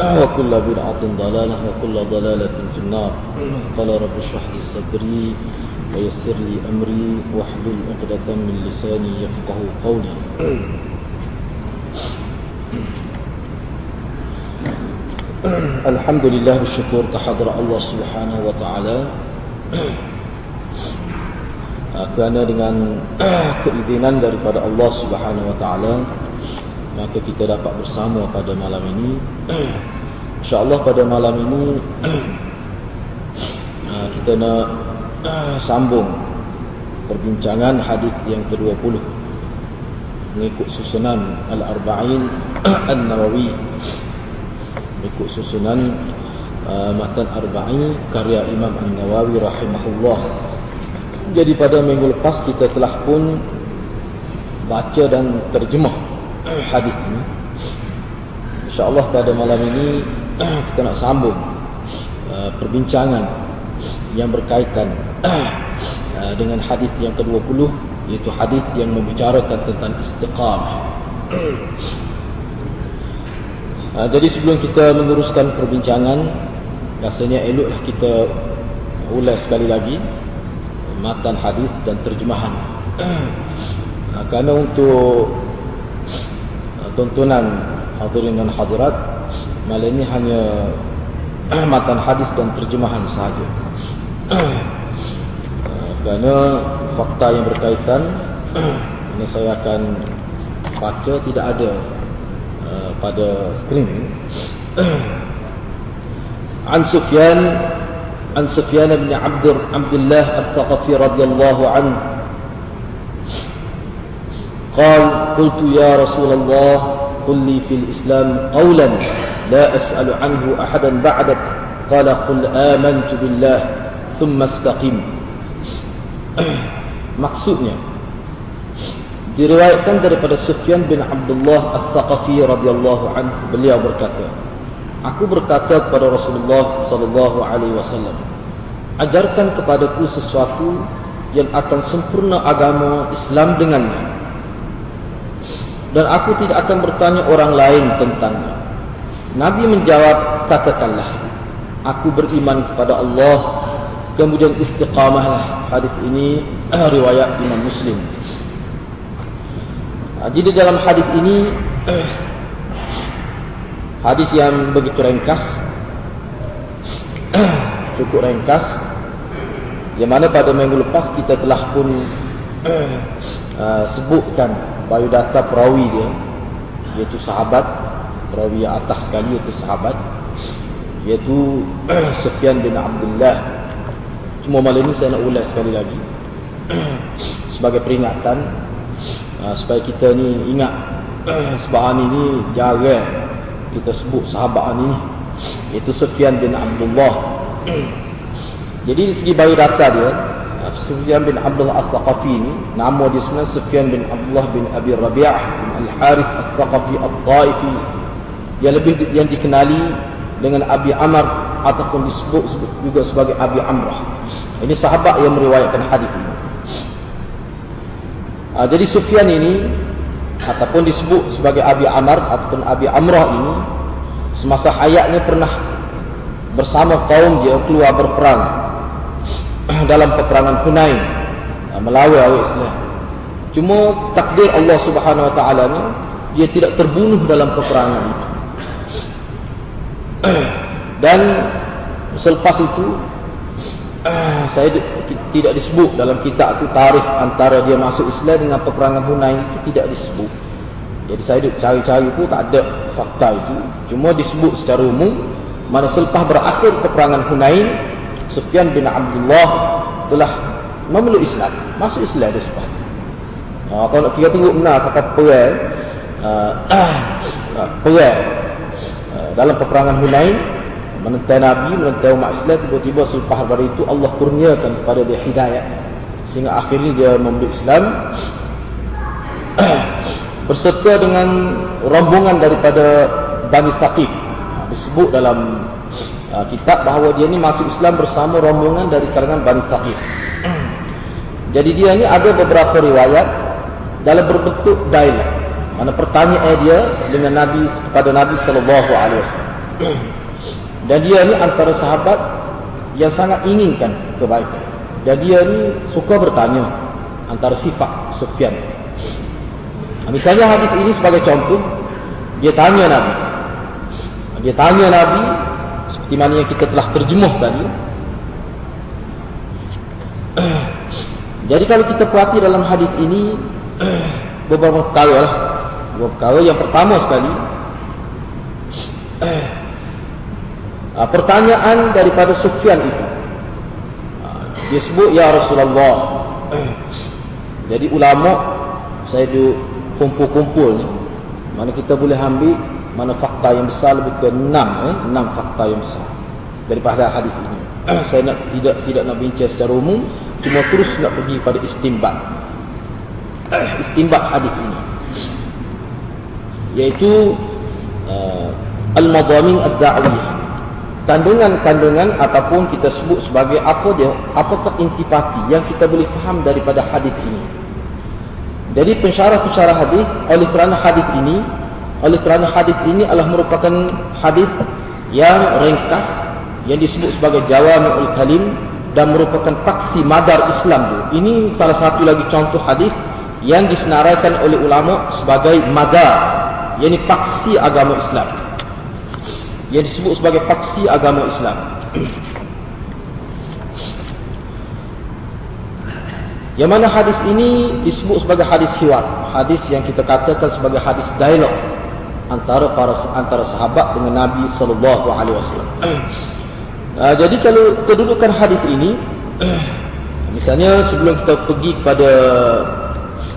وكل بدعة ضلالة وكل ضلالة في النار قال رب اشرح لي صدري ويسر لي أمري واحلل عقدة من لساني يفقه قولي الحمد لله بالشكر كحضر الله سبحانه وتعالى kerana dengan keizinan daripada Allah Subhanahu wa taala maka kita dapat bersama pada malam ini insyaallah pada malam ini kita nak sambung perbincangan hadis yang ke-20 mengikut susunan Al-Arba'in An-Nawawi. Mengikut susunan uh, Matan Arba'in karya Imam An-Nawawi rahimahullah. Jadi pada minggu lepas kita telah pun baca dan terjemah hadis ini. InsyaAllah pada malam ini kita nak sambung uh, perbincangan yang berkaitan uh, dengan hadis yang ke-20 iaitu hadis yang membicarakan tentang istiqamah. Uh, jadi sebelum kita meneruskan perbincangan rasanya eloklah kita ulas sekali lagi matan hadis dan terjemahan. Nah, kerana untuk uh, tontonan hadirin dan hadirat malam ini hanya matan hadis dan terjemahan sahaja. Uh, kerana fakta yang berkaitan ini saya akan baca tidak ada uh, pada skrin. An Sufyan عن سفيان بن عبد عبد الله الثقفي رضي الله عنه قال قلت يا رسول الله قل لي في الإسلام قولا لا أسأل عنه أحدا بعدك قال قل آمنت بالله ثم استقم maksudnya diriwayatkan daripada Sufyan bin Abdullah As-Saqafi radhiyallahu anhu beliau berkata Aku berkata kepada Rasulullah sallallahu alaihi wasallam, ajarkan kepadaku sesuatu yang akan sempurna agama Islam dengannya. Dan aku tidak akan bertanya orang lain tentangnya. Nabi menjawab, katakanlah, aku beriman kepada Allah, kemudian istiqamahlah. Hadis ini riwayat Imam Muslim. Jadi dalam hadis ini Hadis yang begitu ringkas Cukup ringkas Yang mana pada minggu lepas kita telah pun uh, Sebutkan biodata perawi dia Iaitu sahabat Perawi yang atas sekali iaitu sahabat Iaitu Sufyan bin Abdullah. Cuma malam ini saya nak ulas sekali lagi. Sebagai peringatan uh, Supaya kita ni ingat Sebahan ini jarang kita sebut sahabat ini itu Sufyan bin Abdullah. Jadi dari segi biodata dia Sufyan bin Abdullah Al-Thaqafi ini nama dia sebenarnya Sufyan bin Abdullah bin Abi Rabi'ah bin Al-Harith Al-Thaqafi Al-Taifi yang lebih yang dikenali dengan Abi Amr ataupun disebut juga sebagai Abi Amrah ini sahabat yang meriwayatkan hadis ini ha, jadi Sufyan ini ataupun disebut sebagai Abi Amr ataupun Abi Amrah ini semasa hayatnya pernah bersama kaum dia keluar berperang dalam peperangan Hunain melawan orang Islam. Cuma takdir Allah Subhanahu Wa Taala ni dia tidak terbunuh dalam peperangan itu. Dan selepas itu saya tidak disebut dalam kitab itu tarikh antara dia masuk Islam dengan peperangan Hunain itu tidak disebut. Jadi saya cari-cari pun tak ada fakta itu. Cuma disebut secara umum mana selepas berakhir peperangan Hunain, Sufyan bin Abdullah telah memeluk Islam, masuk Islam dia sebab. Ha, kalau nak kira tengok benar kata perang uh, perang uh, dalam peperangan Hunain menentang Nabi, menentang umat Islam, tiba-tiba selepas hari itu Allah kurniakan kepada dia hidayah. Sehingga akhirnya dia memeluk Islam. Berserta dengan rombongan daripada Bani Saqif. Disebut dalam uh, kitab bahawa dia ni masuk Islam bersama rombongan dari kalangan Bani Saqif. Jadi dia ni ada beberapa riwayat dalam berbentuk dialog. Mana pertanyaan dia dengan Nabi kepada Nabi sallallahu alaihi wasallam. Dan dia ni antara sahabat yang sangat inginkan kebaikan. Dan dia ni suka bertanya antara sifat Sufyan. Misalnya hadis ini sebagai contoh, dia tanya Nabi. Dia tanya Nabi seperti mana yang kita telah terjemuh tadi. Jadi kalau kita perhati dalam hadis ini beberapa perkara lah. Beberapa perkara yang pertama sekali uh, pertanyaan daripada Sufyan itu. Uh, dia sebut ya Rasulullah. Uh, jadi ulama saya duk kumpul-kumpul ni. Mana kita boleh ambil mana fakta yang besar lebih ke enam eh enam fakta yang besar daripada hadis ini. saya nak tidak tidak nak bincang secara umum cuma terus nak pergi pada istimbat istimbat hadis ini yaitu uh, al-madamin ad-da'wiyah. Kandungan-kandungan ataupun kita sebut sebagai apa dia apakah intipati yang kita boleh faham daripada hadis ini. Jadi pensyarah-pensyarah hadis oleh kerana hadis ini oleh kerana hadis ini adalah merupakan hadis yang ringkas yang disebut sebagai jawami'ul kalim dan merupakan taksi madar Islam. Tu. Ini salah satu lagi contoh hadis yang disenaraikan oleh ulama sebagai madar, yakni paksi agama Islam. Yang disebut sebagai paksi agama Islam. Yang mana hadis ini disebut sebagai hadis hiwar, hadis yang kita katakan sebagai hadis dialog antara para antara sahabat dengan Nabi sallallahu alaihi wasallam. Uh, jadi kalau kedudukan hadis ini misalnya sebelum kita pergi kepada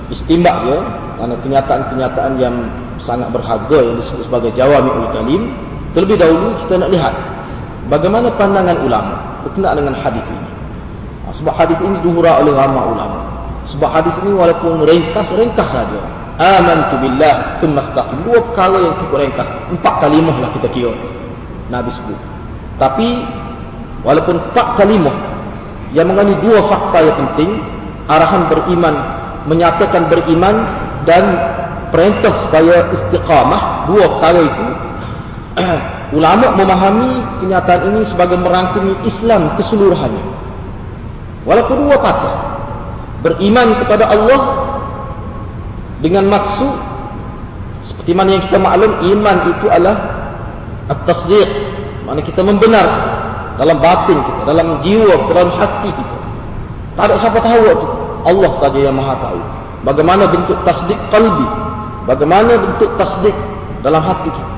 istimbak dia kerana kenyataan-kenyataan yang sangat berharga yang disebut sebagai jawami'ul kalim terlebih dahulu kita nak lihat bagaimana pandangan ulama berkenaan dengan hadis ini. Uh, sebab hadis ini duhura oleh ramai ulama. Sebab hadis ini walaupun ringkas-ringkas saja. Amantu billah thumma istaqim. Dua perkara yang cukup ringkas. Empat kalimah lah kita kira Nabi sebut. Tapi walaupun empat kalimah yang mengandung dua fakta yang penting arahan beriman menyatakan beriman dan perintah supaya istiqamah dua perkara itu ulama memahami kenyataan ini sebagai merangkumi Islam keseluruhannya walaupun dua kata beriman kepada Allah dengan maksud seperti mana yang kita maklum iman itu adalah at-tasdiq mana kita membenarkan dalam batin kita, dalam jiwa, dalam hati kita. Tak ada siapa tahu itu. Allah saja yang maha tahu. Bagaimana bentuk tasdik kalbi. Bagaimana bentuk tasdik dalam hati kita.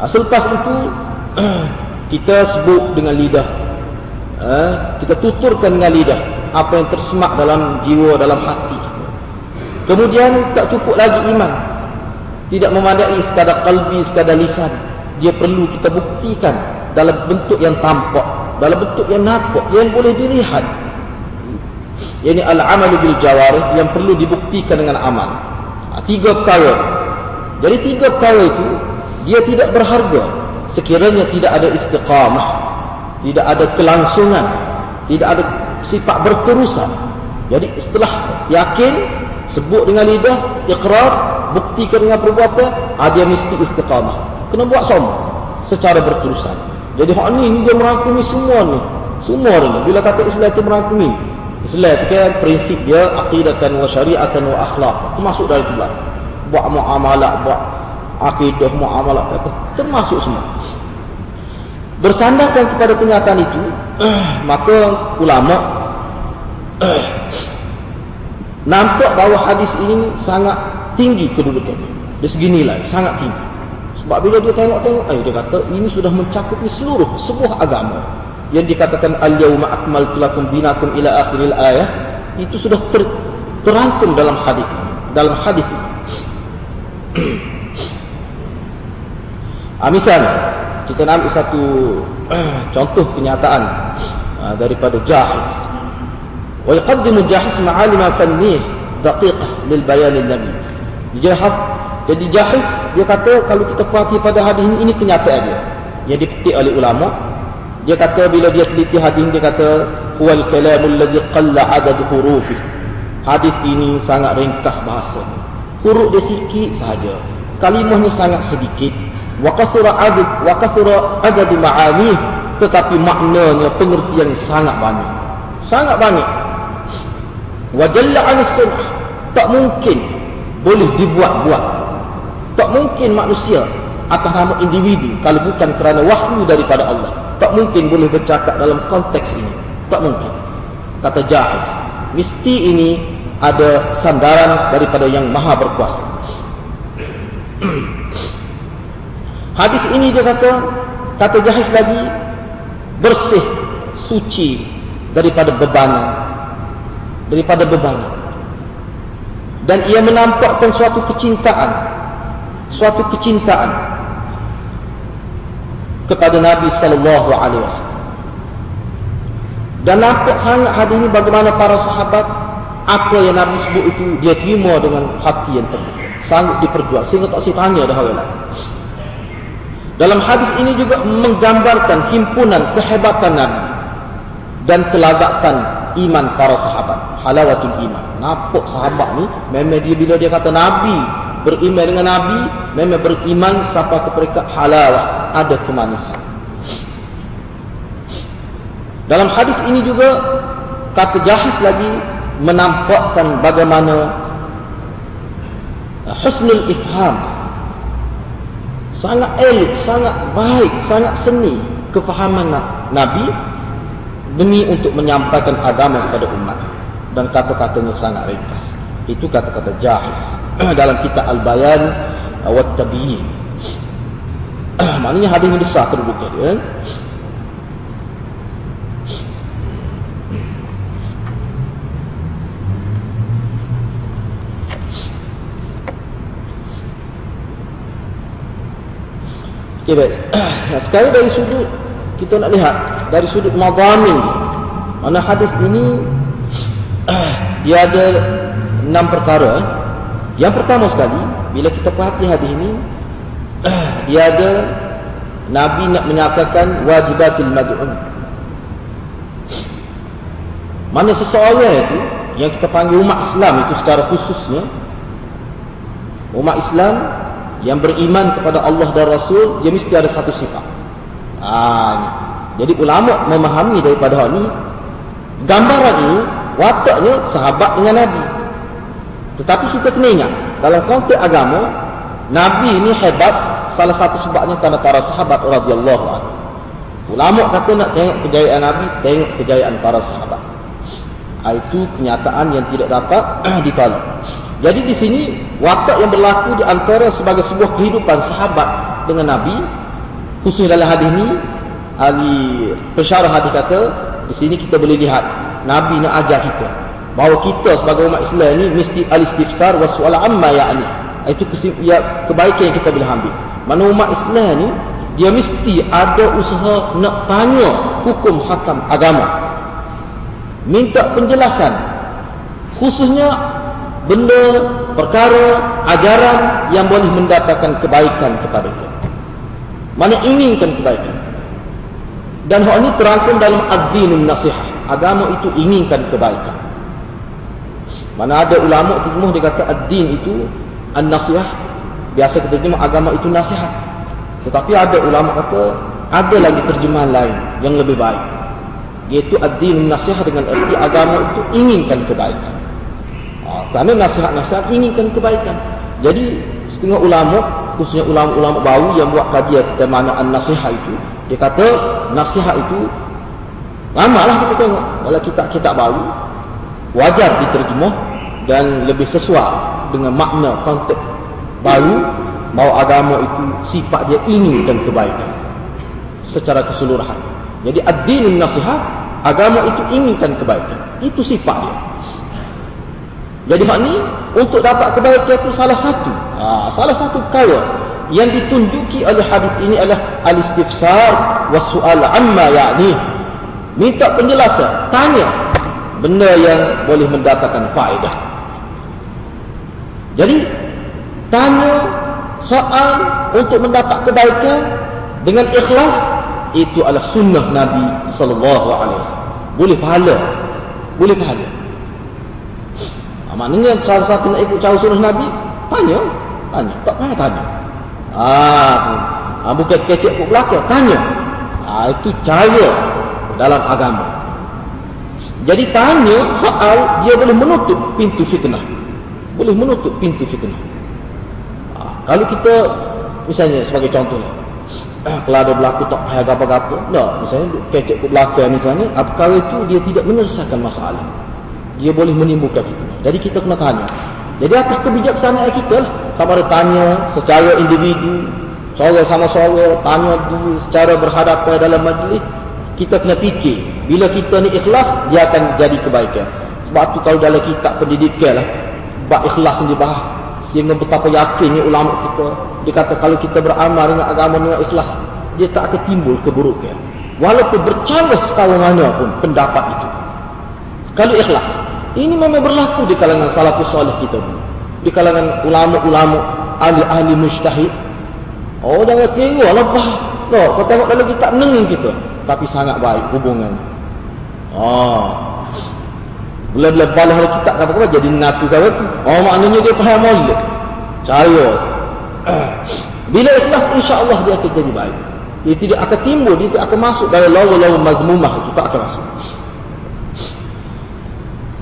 Nah, selepas itu, kita sebut dengan lidah. Eh, kita tuturkan dengan lidah. Apa yang tersemak dalam jiwa, dalam hati kita. Kemudian, tak cukup lagi iman. Tidak memandai sekadar kalbi, sekadar lisan. Dia perlu kita buktikan dalam bentuk yang tampak, dalam bentuk yang nampak, yang boleh dilihat. Ini al-amalu bil jawarih yang perlu dibuktikan dengan amal. Ha, tiga perkara. Jadi tiga perkara itu dia tidak berharga sekiranya tidak ada istiqamah, tidak ada kelangsungan, tidak ada sifat berterusan. Jadi setelah yakin sebut dengan lidah, ikrar, buktikan dengan perbuatan, ada ha, mesti istiqamah. Kena buat semua secara berterusan. Jadi hak ni dia merangkumi semua ni. Semua ni. Bila kata Islam itu merangkumi. Islam itu kan prinsip dia aqidatan wa syariatan wa akhlak. Termasuk dari itu lah. Buat muamalah, buat akidah, muamalah. Termasuk semua. Bersandarkan kepada kenyataan itu, maka ulama nampak bahawa hadis ini sangat tinggi kedudukannya. Dari segi nilai, sangat tinggi. Sebab bila dia tengok-tengok, eh, dia kata ini sudah mencakupi seluruh sebuah agama. Yang dikatakan al-yawma akmaltu lakum dinakum ila akhiril ayat, itu sudah ter, terangkum dalam hadis. Dalam hadis. ah, misalnya, kita ambil satu contoh kenyataan uh, daripada Jahiz. Wa yaqaddimu Jahiz ma'alim fannih daqiqah lil bayan nabi. Jahiz jadi Jahiz dia kata kalau kita perhati pada hadis ini ini kenyataan dia yang dipetik oleh ulama. Dia kata bila dia teliti hadis dia kata huwal kalamul ladzi qalla adad hurufi. Hadis ini sangat ringkas bahasa. Huruf dia sikit sahaja. Kalimahnya sangat sedikit. Wa kathura adad wa kathura adad ma'ani. Tetapi maknanya pengertian sangat banyak. Sangat banyak. Wa jalla 'an tak mungkin boleh dibuat-buat. Tak mungkin manusia atas nama individu kalau bukan kerana wahyu daripada Allah tak mungkin boleh bercakap dalam konteks ini tak mungkin kata Jahiz mesti ini ada sandaran daripada yang maha berkuasa Hadis ini dia kata, kata Jahiz lagi, bersih, suci daripada bebanan. Daripada bebanan. Dan ia menampakkan suatu kecintaan. Suatu kecintaan kepada Nabi sallallahu alaihi wasallam. Dan nampak sangat hadis ini bagaimana para sahabat apa yang Nabi sebut itu dia terima dengan hati yang terbuka. Sanggup diperjuang sehingga tak si tanya dah orang. Dalam hadis ini juga menggambarkan himpunan kehebatan Nabi dan kelazatan iman para sahabat. Halawatul iman. Nampak sahabat ni, memang dia bila dia kata Nabi, beriman dengan Nabi, memang beriman sampai ke peringkat halawah, ada kemanisan. Dalam hadis ini juga, kata Jahis lagi, menampakkan bagaimana husnul ifham sangat elit, sangat baik, sangat seni kefahaman Nabi demi untuk menyampaikan agama kepada umat dan kata-katanya sangat ringkas. Itu kata-kata Jahiz dalam kitab Al-Bayan wa Tabiyin. Maknanya hadis ini besar terbuka dia. Okay, baik. Sekali dari sudut kita nak lihat dari sudut madhamin mana hadis ini dia ada enam perkara. Yang pertama sekali bila kita perhati hadis ini dia ada Nabi nak menyatakan wajibatul mad'un. Mana seseorang itu yang kita panggil umat Islam itu secara khususnya umat Islam yang beriman kepada Allah dan Rasul dia mesti ada satu sifat. Ha, jadi ulama memahami daripada hal ini. Gambaran ini wataknya sahabat dengan Nabi tetapi kita kena ingat dalam konteks agama Nabi ini hebat salah satu sebabnya kerana para sahabat radhiyallahu anhu. Ulama kata nak tengok kejayaan Nabi tengok kejayaan para sahabat. Ha, itu kenyataan yang tidak dapat ditolak. Jadi di sini watak yang berlaku di antara sebagai sebuah kehidupan sahabat dengan Nabi, khususnya dalam hadis ini, ahli pensyarah hadis kata, di sini kita boleh lihat Nabi nak ajar kita bahawa kita sebagai umat Islam ini mesti al-istifsar wa su'al amma ya'ni. Itu ya, kebaikan yang kita boleh ambil. Mana umat Islam ini dia mesti ada usaha nak tanya hukum hakam agama. Minta penjelasan. Khususnya benda, perkara, ajaran yang boleh mendatangkan kebaikan kepada kita. Mana inginkan kebaikan. Dan hal ini terangkan dalam ad-dinun nasihah. Agama itu inginkan kebaikan. Mana ada ulama terjemuh dia kata ad-din itu an-nasihah. Biasa kita terjemah agama itu nasihat. Tetapi ada ulama kata ada lagi terjemahan lain yang lebih baik. Iaitu ad-dinun nasihah dengan erti agama itu inginkan kebaikan. Ha, kerana nasihat-nasihat inginkan kebaikan. Jadi setengah ulama, khususnya ulama-ulama baru yang buat kajian tentang mana nasihat itu, dia kata nasihat itu lamalah kita tengok dalam kitab-kitab baru wajar diterjemah dan lebih sesuai dengan makna konteks baru bahawa agama itu sifat dia inginkan kebaikan secara keseluruhan. Jadi ad-dinun nasihat agama itu inginkan kebaikan. Itu sifat dia. Jadi hak ni untuk dapat kebaikan itu salah satu. Ha, salah satu perkara yang ditunjuki oleh hadis ini adalah al-istifsar was su'al amma ya'ni minta penjelasan tanya benda yang boleh mendatangkan faedah. Jadi tanya soal untuk mendapat kebaikan dengan ikhlas itu adalah sunnah Nabi sallallahu alaihi wasallam. Boleh pahala. Boleh pahala. Ha, maknanya salah satu nak ikut cara sunnah Nabi tanya. Tanya. Tak payah tanya. Ah ha, bukan kecek ke belakang tanya. Ha, itu cara dalam agama jadi tanya soal dia boleh menutup pintu fitnah boleh menutup pintu fitnah ha, kalau kita misalnya sebagai contoh eh, kalau ada berlaku tak payah apa-apa tak misalnya kecek ke belakang misalnya apakah itu dia tidak menyelesaikan masalah dia boleh menimbulkan fitnah jadi kita kena tanya jadi apa kebijaksanaan kita lah. Sama ada tanya secara individu, seorang sama seorang, tanya secara berhadapan dalam majlis. Kita kena fikir, bila kita ni ikhlas, dia akan jadi kebaikan. Sebab tu kalau dalam kitab pendidikan lah, bab ikhlas ni dibahas. Sehingga betapa yakinnya ulama kita. Dia kata kalau kita beramal dengan agama dengan ikhlas, dia tak akan timbul keburukan. Walaupun bercanggah setahun mana pun pendapat itu. Kalau ikhlas, ini memang berlaku di kalangan salafus soleh kita pun. Di kalangan ulama-ulama, ahli-ahli mujtahid. Oh, jangan kira lebah. No, kau tengok dalam kitab nengin kita. Tapi sangat baik hubungan. Oh. Bila-bila balas dalam kitab kata apa jadi natu kau tu. Oh, maknanya dia faham molek. Cahaya. Bila ikhlas, insya-Allah dia akan jadi baik. Dia tidak akan timbul, dia tidak akan masuk dalam lawa-lawa mazmumah itu tak akan masuk.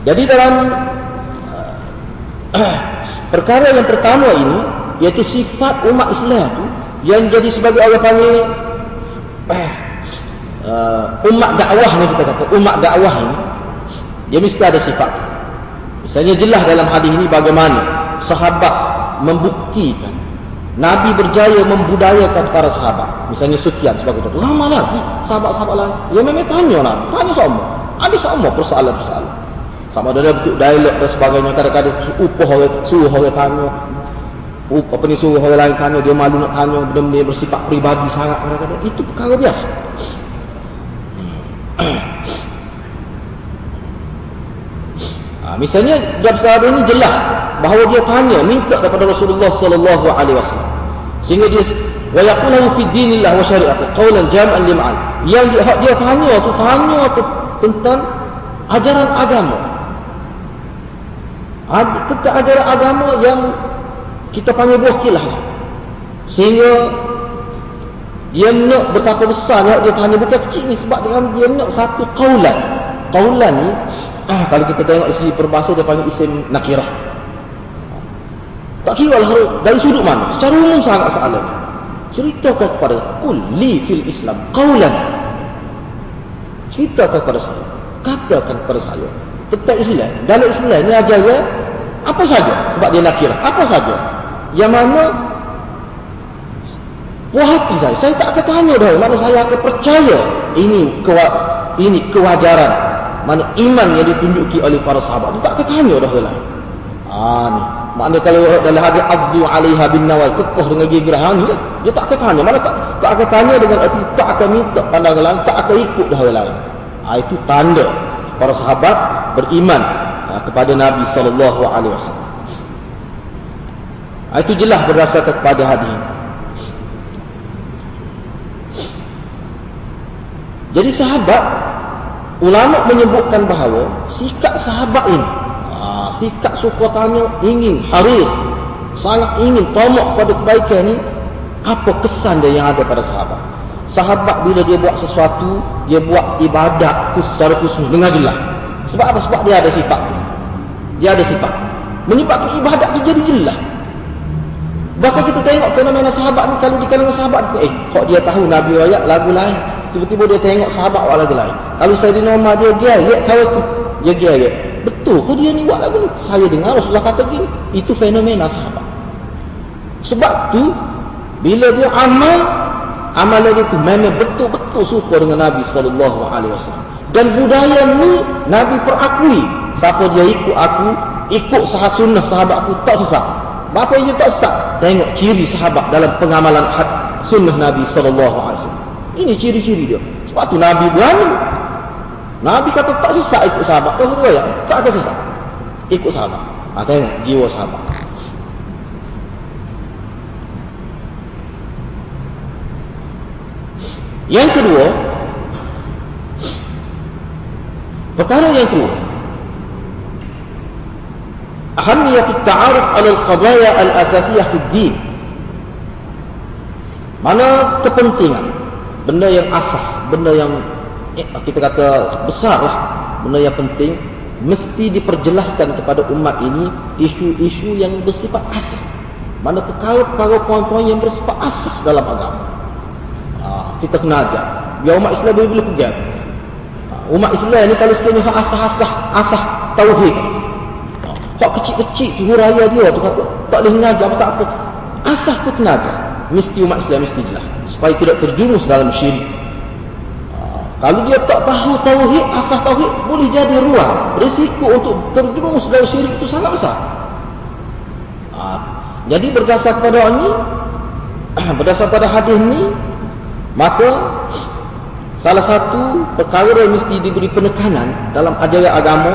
Jadi dalam uh, perkara yang pertama ini yaitu sifat umat Islam itu yang jadi sebagai Allah panggil uh, umat dakwah ni kita kata umat dakwah ini dia mesti ada sifat. Misalnya jelas dalam hadis ini bagaimana sahabat membuktikan Nabi berjaya membudayakan para sahabat. Misalnya Sufyan sebagai contoh. Lama lagi sahabat-sahabat lain. Ya memang tanya Nabi. Tanya semua. Ada semua persoalan-persoalan sama ada bentuk dialog dan sebagainya kadang-kadang upah orang suruh orang tanya upah apa ni suruh orang lain tanya dia malu nak tanya benda-benda bersifat peribadi sangat kadang-kadang itu perkara biasa ha, misalnya dalam sahabat ini jelas bahawa dia tanya minta kepada Rasulullah sallallahu alaihi wasallam. Sehingga dia wa yaqulahu fi dinillah wa syari'ati qawlan jam'an lim'an yang dia, dia tanya tu tanya tu tentang ajaran agama. Tetap ajaran agama yang kita panggil buah kilah. Sehingga dia nak betapa besar dia tanya bukan kecil ni sebab dia, dia nak satu kaulan kaulan ni ah, kalau kita tengok segi perbahasa dia panggil isim nakirah. Tak kira lah dari sudut mana. Secara umum sangat soalan. Ceritakan kepada kulli fil islam kaulan ceritakan kepada saya. Katakan kepada saya tentang Islam. Dalam Islam ni ajarnya apa saja sebab dia nakir apa saja? Yang mana puas hati saya. Saya tak akan tanya dah. Mana saya akan percaya ini kewa, ini kewajaran. Mana iman yang ditunjuki oleh para sahabat. Dia tak akan tanya dah lah. Ah ni. Maknanya kalau dalam hadis abdu alaiha bin nawal kekoh dengan gigi ni dia tak akan tanya. Mana tak tak akan tanya dengan arti tak akan minta pandangan lain tak akan ikut dah lain. Ah, itu tanda para sahabat beriman ha, kepada Nabi wasallam. Ha, itu jelas berdasarkan kepada hadis ini. Jadi sahabat ulama menyebutkan bahawa sikap sahabat ini ha, sikap sukuatannya ingin haris sangat ingin tamak pada kebaikan ini apa kesan dia yang ada pada sahabat? Sahabat bila dia buat sesuatu dia buat ibadat secara khusus dengan jelas. Sebab apa? sebab dia ada sifat. Dia ada sifat. Menyebabkan ibadat itu jadi jelas. Bahkan kita tengok fenomena sahabat ni kalau di kalangan sahabat eh kok dia tahu Nabi ayat lagu lain tiba-tiba dia tengok sahabat buat lagu lain kalau saya di norma dia dia lihat tahu tu dia dia dia betul ke dia ni buat lagu ni saya dengar Rasulullah kata gini itu fenomena sahabat sebab tu bila dia amal amalan itu memang betul-betul suka dengan Nabi sallallahu alaihi wasallam. Dan budaya ni Nabi perakui siapa dia ikut aku, ikut sahah sunnah sahabat aku tak sesat. Apa yang tak sesat? Tengok ciri sahabat dalam pengamalan sunnah Nabi SAW. Ini ciri-ciri dia. Sebab tu Nabi berani. Nabi kata tak sesat ikut sahabat. Tak sesat ya? Tak akan sesat. Ikut sahabat. Ha, tengok jiwa sahabat. Yang kedua, perkara yang kedua, ahamiyat ta'aruf ala al-qadaya al-asasiyah fi din. Mana kepentingan benda yang asas, benda yang eh, kita kata besar lah, benda yang penting mesti diperjelaskan kepada umat ini isu-isu yang bersifat asas. Mana perkara-perkara poin-poin yang bersifat asas dalam agama kita kena ajar. Biar umat Islam boleh boleh pegang. Umat Islam ni kalau sekiranya hak asah-asah asah tauhid. Hak kecil-kecil tu raya dia tu kata tak boleh ngajar tak apa. Asas tu kena ajar. Mesti umat Islam mesti jelas supaya tidak terjerumus dalam syirik. Kalau dia tak tahu tauhid, asah tauhid boleh jadi ruang. Risiko untuk terjerumus dalam syirik itu sangat besar. Jadi berdasar pada ini, berdasar pada hadis ini, Maka salah satu perkara yang mesti diberi penekanan dalam ajaran agama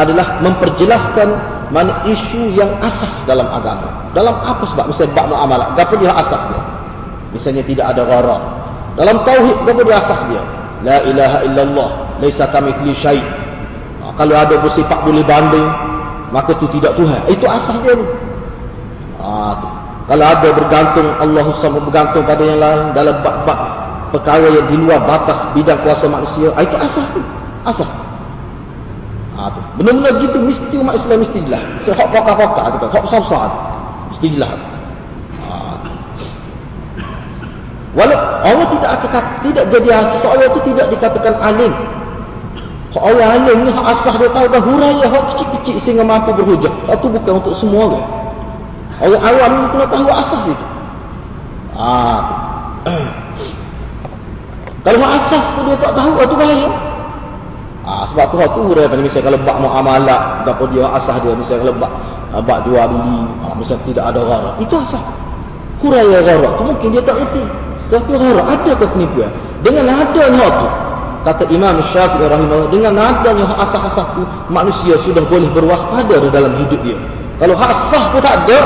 adalah memperjelaskan mana isu yang asas dalam agama. Dalam apa sebab misalnya bab muamalah, apa dia asas dia? Misalnya tidak ada gharar. Dalam tauhid dia asas dia? La ilaha illallah, laisa kamitsli syai. Ha, kalau ada bersifat boleh banding, maka itu tidak Tuhan. Itu asas dia tu. Ha, tu. Kalau ada bergantung Allah sama bergantung pada yang lain dalam bab-bab perkara yang di luar batas bidang kuasa manusia ah, itu asas tu asas ha, tu benar-benar gitu mesti umat Islam mesti jelas saya hak pakar-pakar kita hak besar-besar mesti jelas ha. Walau Allah tidak akan tidak jadi seorang itu tidak dikatakan alim. Hak orang alim ni hak asas dia tahu dah huraya hak kecil-kecil sehingga mampu berhujah. Itu bukan untuk semua orang. Orang awam ni kena tahu asas itu ah Kalau asas pun dia tak tahu, itu bahaya. Ha, sebab tu tu dia kata misalnya kalau bab muamalah ataupun dia asas dia misalnya kalau bab bab jual beli ha, misalnya tidak ada gharar itu asas kuraya gharar tu mungkin dia tak reti tapi gharar ada ke penipuan? Dengan adanya tu kata Imam Syafi'i rahimahullah dengan adanya asas-asas tu manusia sudah boleh berwaspada di dalam hidup dia. Kalau asas pun tak ada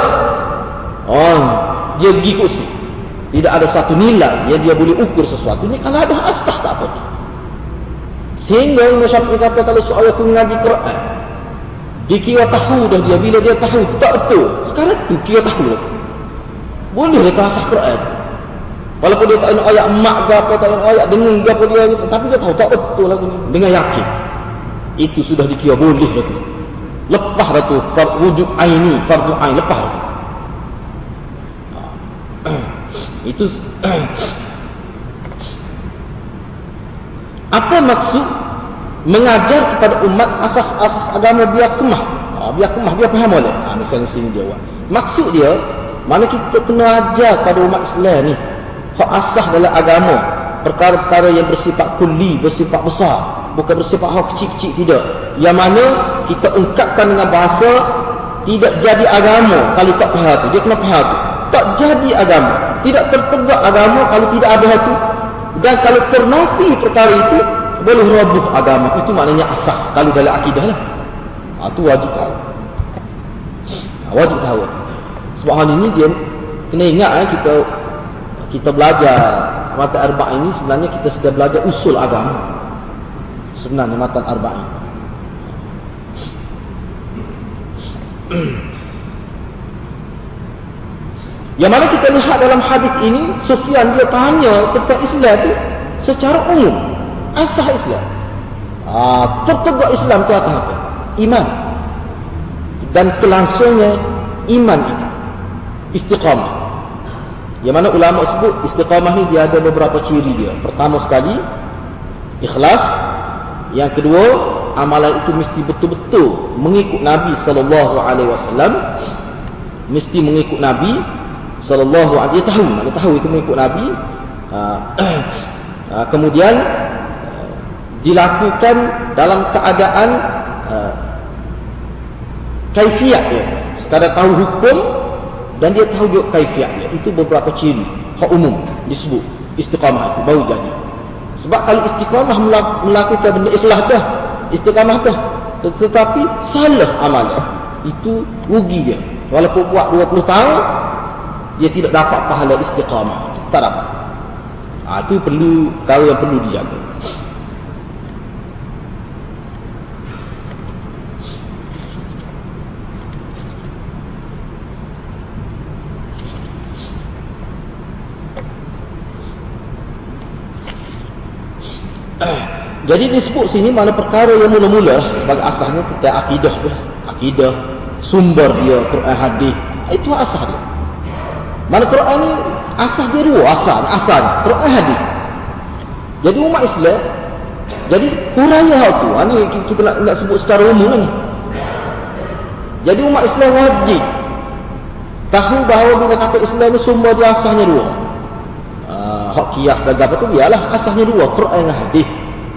oh dia pergi kursi. Tidak ada satu nilai yang dia boleh ukur sesuatu ni kalau ada asah tak apa sehingga Imam Syafi'i kata kalau seorang itu mengaji Quran dia tahu dah dia bila dia tahu tak betul. Sekarang tu kira tahu. Boleh dia asah Quran walaupun dia tak nak ayat emak ke apa tak nak ayat dengar ke apa dia tapi dia tahu tak betul lagi dengan yakin itu sudah dikira boleh dah tu lepas dah tu wujud aini fardu ain lepas dah tu Itu apa maksud mengajar kepada umat asas-asas agama biar kemah. Ha, biar kemah dia faham boleh. Ha, misalnya sini dia buat. Maksud dia mana kita kena ajar kepada umat Islam ni hak asas dalam agama perkara-perkara yang bersifat kulli, bersifat besar, bukan bersifat hal kecil-kecil tidak. Yang mana kita ungkapkan dengan bahasa tidak jadi agama kalau tak faham tu. Dia kena faham tu. Tak jadi agama. Tidak tertegak agama kalau tidak ada itu dan kalau ternafi perkara itu boleh roboh agama. Itu maknanya asas. Kalau dalam akidah lah. Itu ha, wajib tahu. Ha, wajib tahu. Sebab hal ini dia kena ingat eh, kita kita belajar mata arba'in ini sebenarnya kita sudah belajar usul agama sebenarnya mata arba'in Yang mana kita lihat dalam hadis ini, Sufyan dia tanya tentang Islam itu secara umum. Asah Islam. Ha, tertegak Islam itu apa? Iman. Dan kelangsungnya iman itu. Istiqamah. Yang mana ulama sebut istiqamah ni dia ada beberapa ciri dia. Pertama sekali, ikhlas. Yang kedua, amalan itu mesti betul-betul mengikut Nabi sallallahu alaihi wasallam. Mesti mengikut Nabi sallallahu alaihi tahu mana tahu itu mengikut nabi ha, ha, kemudian dilakukan dalam keadaan uh, kaifiat ya sekadar tahu hukum dan dia tahu juga kaifiat dia. Itu beberapa ciri hak umum disebut istiqamah itu baru jadi. Sebab kalau istiqamah melakukan benda ikhlas dah, istiqamah dah. Tetapi salah amalan, itu rugi dia. Walaupun buat 20 tahun, dia tidak dapat pahala istiqamah. Tak dapat. Ha, itu perlu, kalau yang perlu dijaga. Jadi disebut sini mana perkara yang mula-mula sebagai asasnya kita akidah tu Akidah, sumber dia Quran hadis. Itu asas dia. Mana Quran ni asas dia dua asal, asal Quran hadis. Jadi umat Islam jadi huraiah tu. Ha, ni kita nak, nak sebut secara umum ni. Jadi umat Islam wajib tahu bahawa bila kata Islam ni sumber dia asasnya dua. Hak kias dan apa tu biarlah asasnya dua Quran dan hadis.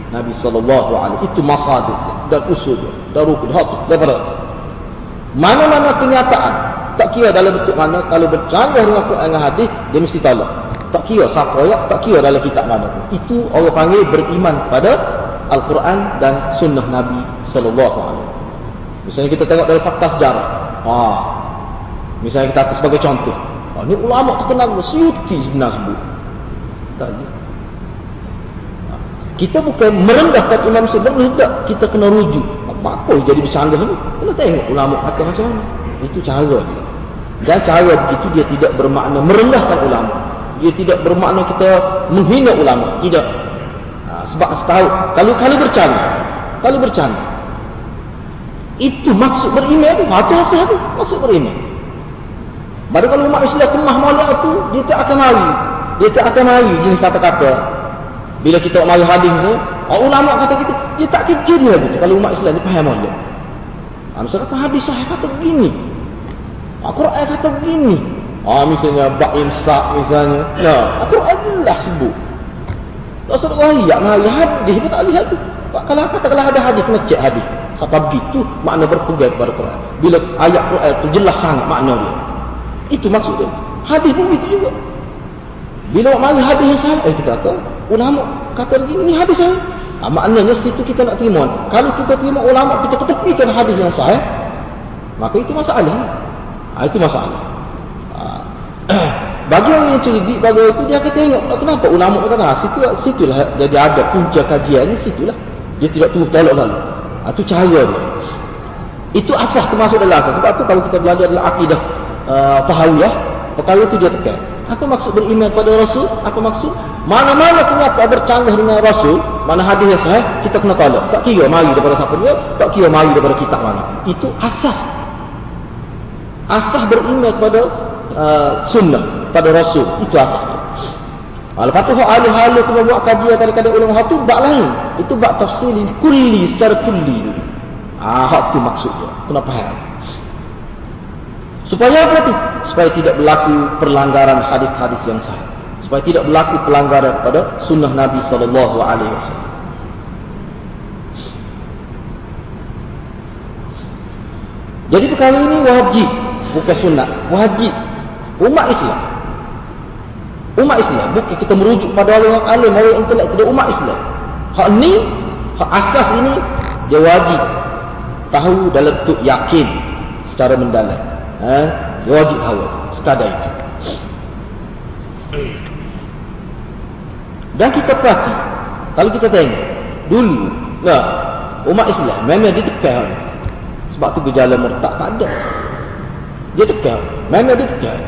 Nabi sallallahu alaihi itu masadir dan usul dan rukun hak daripada mana-mana kenyataan tak kira dalam bentuk mana kalau bercanggah dengan Quran dan hadis dia mesti tolak. Tak kira siapa ya tak kira dalam kitab mana pun. Itu orang panggil beriman pada Al-Quran dan sunnah Nabi sallallahu alaihi. Misalnya kita tengok dalam fakta sejarah. Ha. Misalnya kita sebagai contoh. Ha, ini ulama terkenal Suyuti sebenarnya sebut tak kita bukan merendahkan Imam Syafi'i tidak kita kena rujuk. Apa-apa jadi bercanggah ni kena tengok ulama kata macam mana. Itu cara dia. Dan cara begitu dia tidak bermakna merendahkan ulama. Dia tidak bermakna kita menghina ulama. Tidak. Ha, sebab setahu kalau kalau bercanggah kalau bercanggah itu maksud beriman tu. Itu asal tu. Maksud beriman. Pada kalau umat Islam kemah malam tu dia tak akan mari dia tak akan mari jenis kata-kata bila kita mari hadis ni, orang ulama kata kita, dia tak kecil dia gitu. Kalau umat Islam ni faham dia. Ha, misalnya kata hadis sahih kata begini. Al-Quran kata begini. Ha, misalnya bak imsak misalnya. Nah, Al-Quran lah sebut. Tak sebut rakyat mari hadis pun tak lihat tu. Kalau kata kalau ada hadis, kena cek hadis. Sampai begitu makna berpegang kepada Quran. Bila ayat Quran tu jelas sangat makna dia. Itu maksud dia. Hadis pun begitu juga. Bila mari hadis yang sahih, eh kita kata, ulama kata begini, ini hadis sahih. Ha, maknanya situ kita nak terima. Kalau kita terima ulama, kita ketepikan hadis yang sahih, maka itu masalah. Ha, itu masalah. Ha. bagi orang yang cerdik, bagi itu dia akan tengok, kenapa ulama kata, ha, situ, situlah jadi ada punca kajian, ini situlah. Dia tidak tunggu tolak lalu. Ha, itu cahaya dia. Itu asas termasuk dalam asas. Sebab itu kalau kita belajar dalam akidah uh, tahawiyah, perkara itu dia tekan. Apa maksud beriman kepada Rasul? Apa maksud? Mana-mana kenyataan bercanggah dengan Rasul, mana hadis yang sahih, kita kena tolak. Tak kira mari daripada siapa dia, tak kira mari daripada kitab mana. Itu asas. Asas beriman kepada uh, sunnah, pada Rasul. Itu asas. Ha, lepas tu, halu-halu kena buat kajian kadang-kadang ulama itu bak lain. Itu bak tafsir kulli, secara kulli. Ah, ha, itu maksudnya. Kena faham. Supaya apa tu? Supaya tidak berlaku perlanggaran hadis-hadis yang sahih. Supaya tidak berlaku pelanggaran kepada sunnah Nabi wasallam. Jadi perkara ini wajib, bukan sunnah, wajib. Umat Islam. Umat Islam bukan kita merujuk pada orang yang alim, orang yang intelek, tidak umat Islam. Hak ni, hak asas ini dia wajib tahu dalam bentuk yakin secara mendalam ha? wajib tahu sekadar itu. Dan kita perhati. Kalau kita tengok dulu nah, umat Islam memang dia tekan sebab tu gejala murtad tak ada. Dia tekan memang dia tekan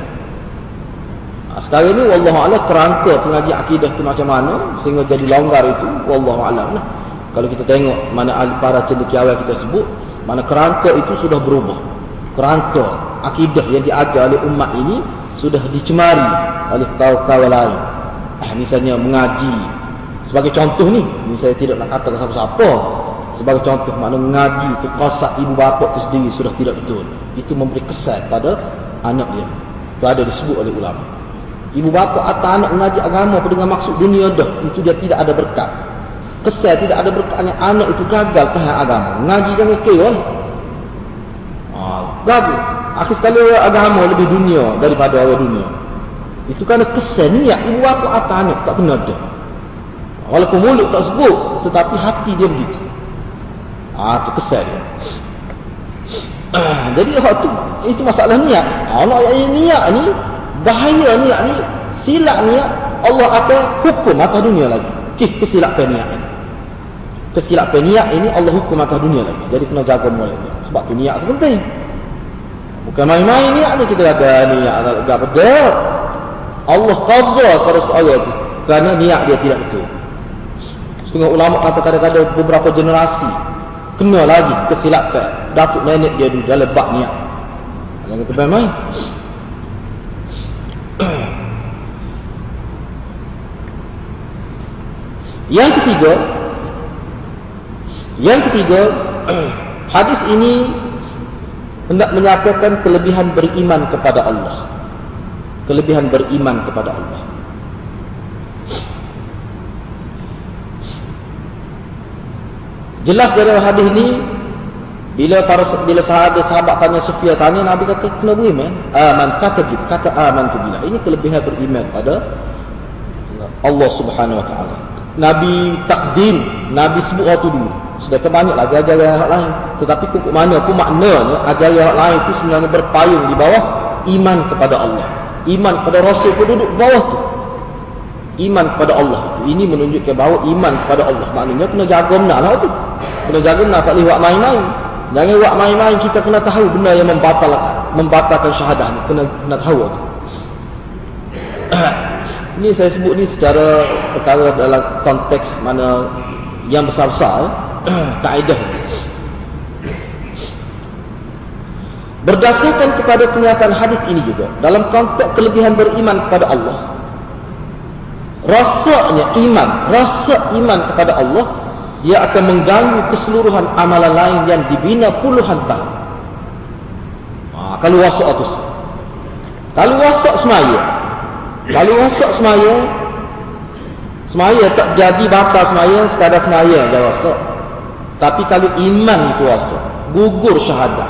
ha, sekarang ni Wallahu'ala kerangka pengaji akidah tu macam mana sehingga jadi longgar itu Wallahu'ala nah. kalau kita tengok mana para cendekiawan kita sebut mana kerangka itu sudah berubah. Kerangka akidah yang diajar oleh umat ini sudah dicemari oleh kaum-kaum lain. Ah, misalnya mengaji. Sebagai contoh ni, ini saya tidak nak kata siapa-siapa. Sebagai contoh, makna mengaji ke kosak ibu bapa itu sendiri sudah tidak betul. Itu memberi kesan pada anak dia. Itu ada disebut oleh ulama. Ibu bapa atau anak mengaji agama dengan maksud dunia dah. Itu dia tidak ada berkat. Kesan tidak ada berkatnya anak itu gagal paham agama. Mengaji jangan kira. Ha, gagal akhir sekali agama lebih dunia daripada orang dunia. Itu kerana kesan niat ibu apa apa anak tak kena ada. Walaupun mulut tak sebut, tetapi hati dia begitu. Ah, tu kesan dia. jadi waktu itu masalah niat. Allah yang niat ni bahaya niat ni silap niat Allah akan hukum atas dunia lagi. Kis kesilapan niat ni. Kesilapan niat ini Allah hukum atas dunia lagi. Jadi kena jaga mulai Sebab tu niat tu penting. Bukan main-main ni kita kata niat agak betul. Allah qadha pada seorang itu kerana niat dia tidak betul. Setengah ulama kata kadang-kadang beberapa generasi kena lagi kesilapan datuk nenek dia dulu dalam bab niat. Jangan kata main-main. Yang ketiga Yang ketiga Hadis ini hendak menyatakan kelebihan beriman kepada Allah. Kelebihan beriman kepada Allah. Jelas dari hadis ini bila para bila sahabat sahabat tanya Sufia tanya Nabi kata kena beriman. Aman kata gitu, kata aman tu bila. Ini kelebihan beriman pada Allah Subhanahu wa taala. Nabi takdim, Nabi sebut waktu dulu. Sedangkan banyak lagi ajaran yang lain. Tetapi kukuk mana pun maknanya ajaran yang lain itu sebenarnya berpayung di bawah iman kepada Allah. Iman kepada Rasul pun duduk bawah tu. Iman kepada Allah. Ini menunjukkan bahawa iman kepada Allah. Maknanya kena jaga benar lah tu. Kena jaga benar tak boleh buat main-main. Jangan buat main-main kita kena tahu benda yang membatalkan membatalkan syahadah ni. Kena, kena tahu tu. Ini saya sebut ni secara perkara dalam konteks mana yang besar-besar. Eh? kaedah. Berdasarkan kepada kenyataan hadis ini juga dalam konteks kelebihan beriman kepada Allah rasanya iman rasa iman kepada Allah dia akan mengganggu keseluruhan amalan lain yang dibina puluhan tahun. Ha, kalau wasak itu kalau wasak semaya kalau wasak semaya semaya tak jadi batas semaya sekadar semaya dia wasak tapi kalau iman kuasa, gugur syahadah,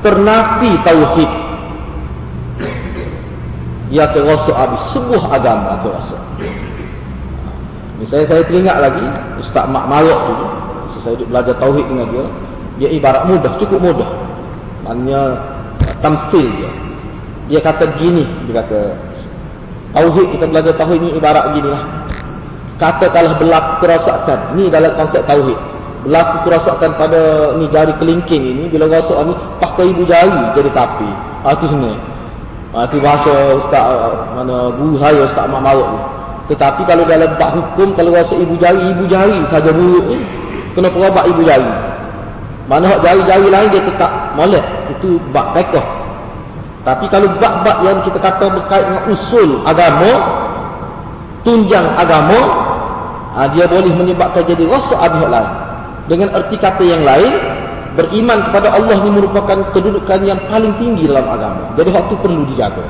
ternafi tauhid, dia akan rasa habis sebuah agama akan rasa. Misalnya saya teringat lagi, Ustaz Mak Marok tu, masa saya belajar tauhid dengan dia, dia ibarat mudah, cukup mudah. Maknanya, tamsil dia. Dia kata gini, dia kata, tauhid, kita belajar tauhid ni ibarat gini lah. Katakanlah berlaku kerasakan, ni dalam konteks tauhid berlaku kerasakan pada ni jari kelingking ini bila rasa ni pakai ibu jari jadi tapi. Ah tu sebenarnya ah tu bahasa ustaz mana guru saya ustaz Mak Maruk ni. Tetapi kalau dalam bab hukum kalau rasa ibu jari ibu jari saja buruk ni kena perobat ibu jari. Mana hak jari-jari lain dia tetap molek itu bab fiqh. Tapi kalau bab-bab yang kita kata berkait dengan usul agama tunjang agama ah, dia boleh menyebabkan jadi rasa abih lain dengan erti kata yang lain, beriman kepada Allah ini merupakan kedudukan yang paling tinggi dalam agama. Jadi waktu perlu dijaga.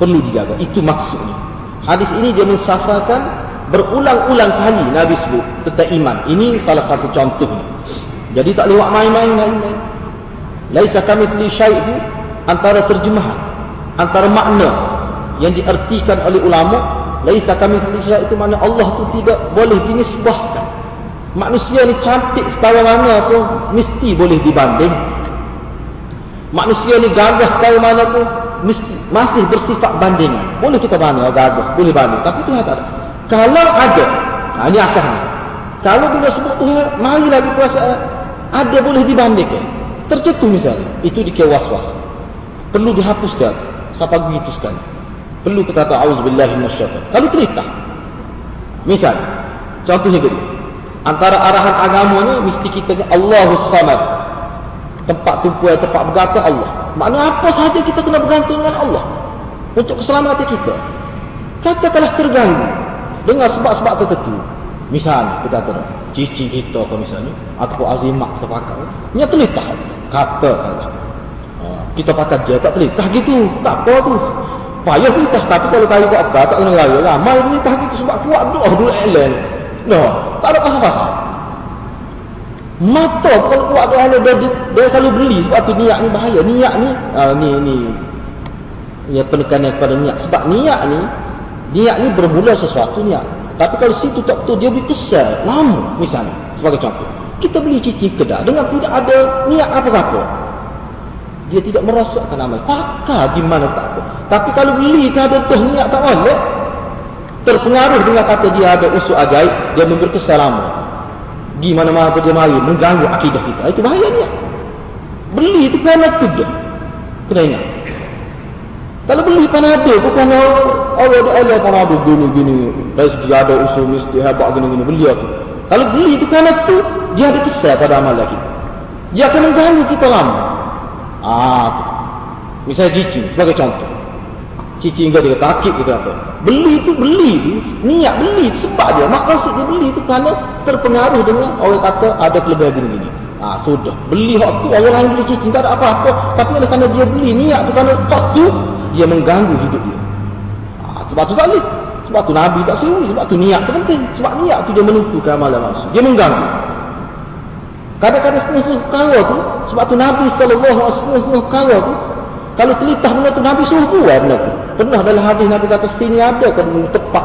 Perlu dijaga. Itu maksudnya. Hadis ini dia mensasarkan berulang-ulang kali Nabi sebut tentang iman. Ini salah satu contohnya. Jadi tak lewat main-main dengan iman. Laisa kami teli syaih itu antara terjemahan. Antara makna yang diartikan oleh ulama. Laisa kami teli syaih itu mana Allah itu tidak boleh dinisbahkan Manusia ni cantik setara mana pun mesti boleh dibanding. Manusia ni gagah setara mana pun mesti masih bersifat bandingan. Boleh kita banding gagah, boleh banding. Tapi Tuhan tak ada. Kalau ada, nah ini asalnya. Kalau bila sebut Tuhan, mari lagi perasaan ada boleh dibandingkan. Tercetus misalnya, itu dikewas-was. Perlu dihapuskan. Siapa begitu sekali. Perlu kita tahu auzubillahi minasyaitan. Kalau cerita. Misal, contohnya begini. Antara arahan agamanya mesti kita Allahus Samad. Tempat tumpuan, tempat bergantung Allah. Maknanya apa sahaja kita kena bergantung dengan Allah. Untuk keselamatan kita. Katakanlah terganggu. Dengan sebab-sebab tertentu. Misalnya kita kata cici kita ke misalnya. Ataupun azimat kita pakai. Ini telitah. Katakanlah. Ha, kita pakai dia tak telitah gitu. Tak apa tu. Payah telitah. Tapi kalau kayu buat apa tak kena raya. Ramai telitah gitu sebab kuat doa dulu elen. No, tak ada pasal-pasal. Mata kalau buat dia, dia, dia kalau beli sebab tu niat ni bahaya. Niat ni uh, ni ni ya penekanan kepada niat sebab niat ni niat ni bermula sesuatu niat. Tapi kalau situ tak betul dia beri kesal lama misalnya sebagai contoh. Kita beli cici kedai dengan tidak ada niat apa-apa. Dia tidak merasakan amal. Pakar di mana tak apa. Tapi kalau beli tak ada tuh niat tak boleh. Terpengaruh dengan kata dia ada usul ajaib, dia memberi kesal lama. Di mana-mana dia mari mengganggu akidah kita. Itu bahayanya beli itu kerana tu dah kena ingat. Kalau beli panado bukan Allah ada Allah panado gini gini dari segi ada usul mesti hebat gini gini beli itu kalau beli itu kerana tu dia ada kesal pada amal kita dia akan mengganggu kita lama. Ah tu. misalnya cicing sebagai contoh cicing enggak dia takik kita apa Beli itu beli itu niat beli itu sebab dia maksud dia beli itu kerana terpengaruh dengan orang kata ada kelebihan gini gini. Ha, sudah beli hak tu orang lain beli cicing tak ada apa-apa tapi oleh kerana dia beli niat tu kerana hak tu dia mengganggu hidup dia. Ah sebab tu tak boleh. Sebab tu Nabi tak seru sebab tu niat tu penting. Sebab niat tu dia menentukan amalan masuk. Dia mengganggu. Kadang-kadang setengah-setengah perkara tu sebab tu Nabi sallallahu alaihi wasallam setengah perkara tu kalau telitah benda tu Nabi suruh buat benda tu. Pernah dalam hadis Nabi kata sini ada ke tempat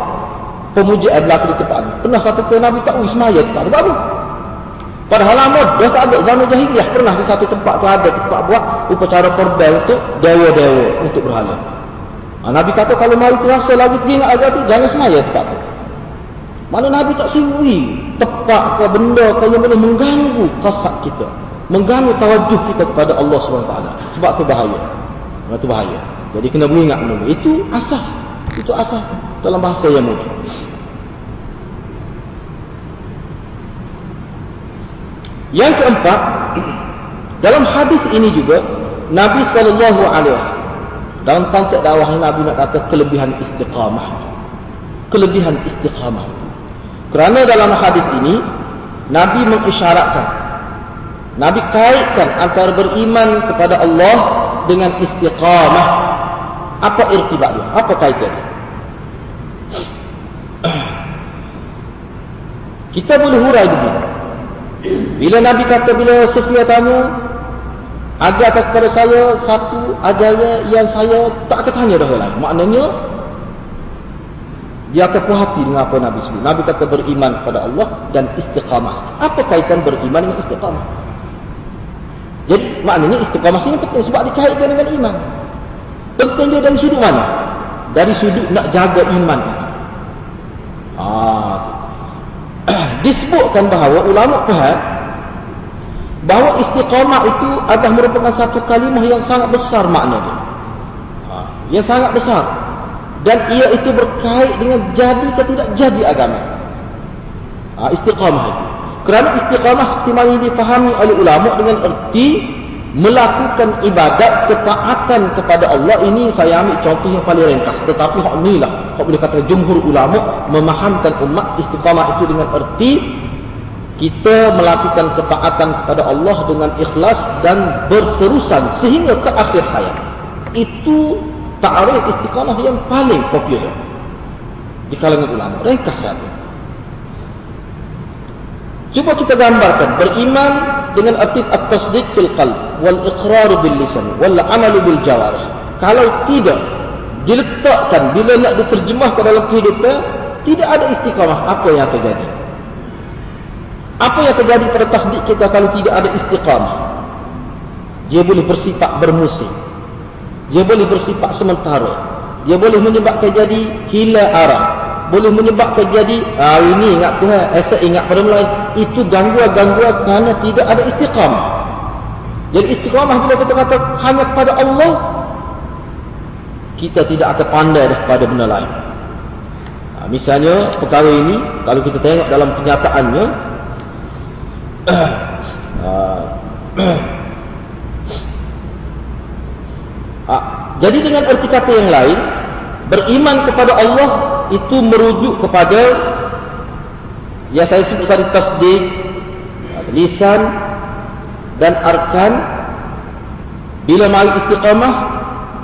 pemujaan berlaku di tempat ni. Pernah satu ke Nabi tak wismaya tempat tu. Baru. Padahal lama dia tak ada zaman jahiliah. Pernah di satu tempat tu ada tempat buat upacara korban untuk dewa-dewa untuk berhala. Ha, Nabi kata kalau mari terasa lagi ingat agak tu jangan semaya tempat tu. Mana Nabi tak siwi tempat ke benda ke yang boleh mengganggu kasat kita. Mengganggu tawajuh kita kepada Allah SWT. Sebab tu bahaya. Itu bahaya. Jadi kena mengingat dulu. Itu asas. Itu asas dalam bahasa yang mudah. Yang keempat, dalam hadis ini juga Nabi sallallahu alaihi wasallam dalam konteks dakwah Nabi nak kata kelebihan istiqamah. Kelebihan istiqamah. Kerana dalam hadis ini Nabi mengisyaratkan Nabi kaitkan antara beriman kepada Allah dengan istiqamah apa irtibat dia? Apa kaitan kita boleh hurai begini bila Nabi kata bila Sofia tanya agar kepada saya satu ajarnya yang saya tak akan tanya dah lain maknanya dia akan puas hati dengan apa Nabi sebut. Nabi kata beriman kepada Allah dan istiqamah. Apa kaitan beriman dengan istiqamah? Jadi maknanya istiqamah sini penting sebab dikaitkan dengan iman. Penting dia dari sudut mana? Dari sudut nak jaga iman. Ah, disebutkan bahawa ulama faham bahawa istiqamah itu adalah merupakan satu kalimah yang sangat besar maknanya. Ah, yang sangat besar. Dan ia itu berkait dengan jadi atau tidak jadi agama. Ah, istiqamah itu. Kerana istiqamah seperti mana difahami oleh ulama dengan erti melakukan ibadat ketaatan kepada Allah ini saya ambil contoh yang paling ringkas. Tetapi hak ni lah hak boleh kata jumhur ulama memahamkan umat istiqamah itu dengan erti kita melakukan ketaatan kepada Allah dengan ikhlas dan berterusan sehingga ke akhir hayat. Itu ta'arif istiqamah yang paling popular di kalangan ulama. Ringkas saja. Cuba kita gambarkan beriman dengan arti at-tasdiq fil qalb wal iqrar bil lisan wal amal bil jawarih. Kalau tidak diletakkan bila nak diterjemahkan dalam kehidupan tidak ada istiqamah apa yang terjadi? Apa yang terjadi pada tasdik kita kalau tidak ada istiqamah? Dia boleh bersifat bermusim. Dia boleh bersifat sementara. Dia boleh menyebabkan jadi hilang arah boleh menyebabkan jadi ah ini ingat Tuhan esok ingat pada mulai. Itu gangguan-gangguan kerana tidak ada istiqamah. Jadi istiqamah bila kita kata hanya kepada Allah kita tidak akan pandai dah pada benda lain. Ha, misalnya perkara ini kalau kita tengok dalam kenyataannya ha, jadi dengan erti kata yang lain beriman kepada Allah itu merujuk kepada yang saya sebut tadi tasdik lisan dan arkan bila mari istiqamah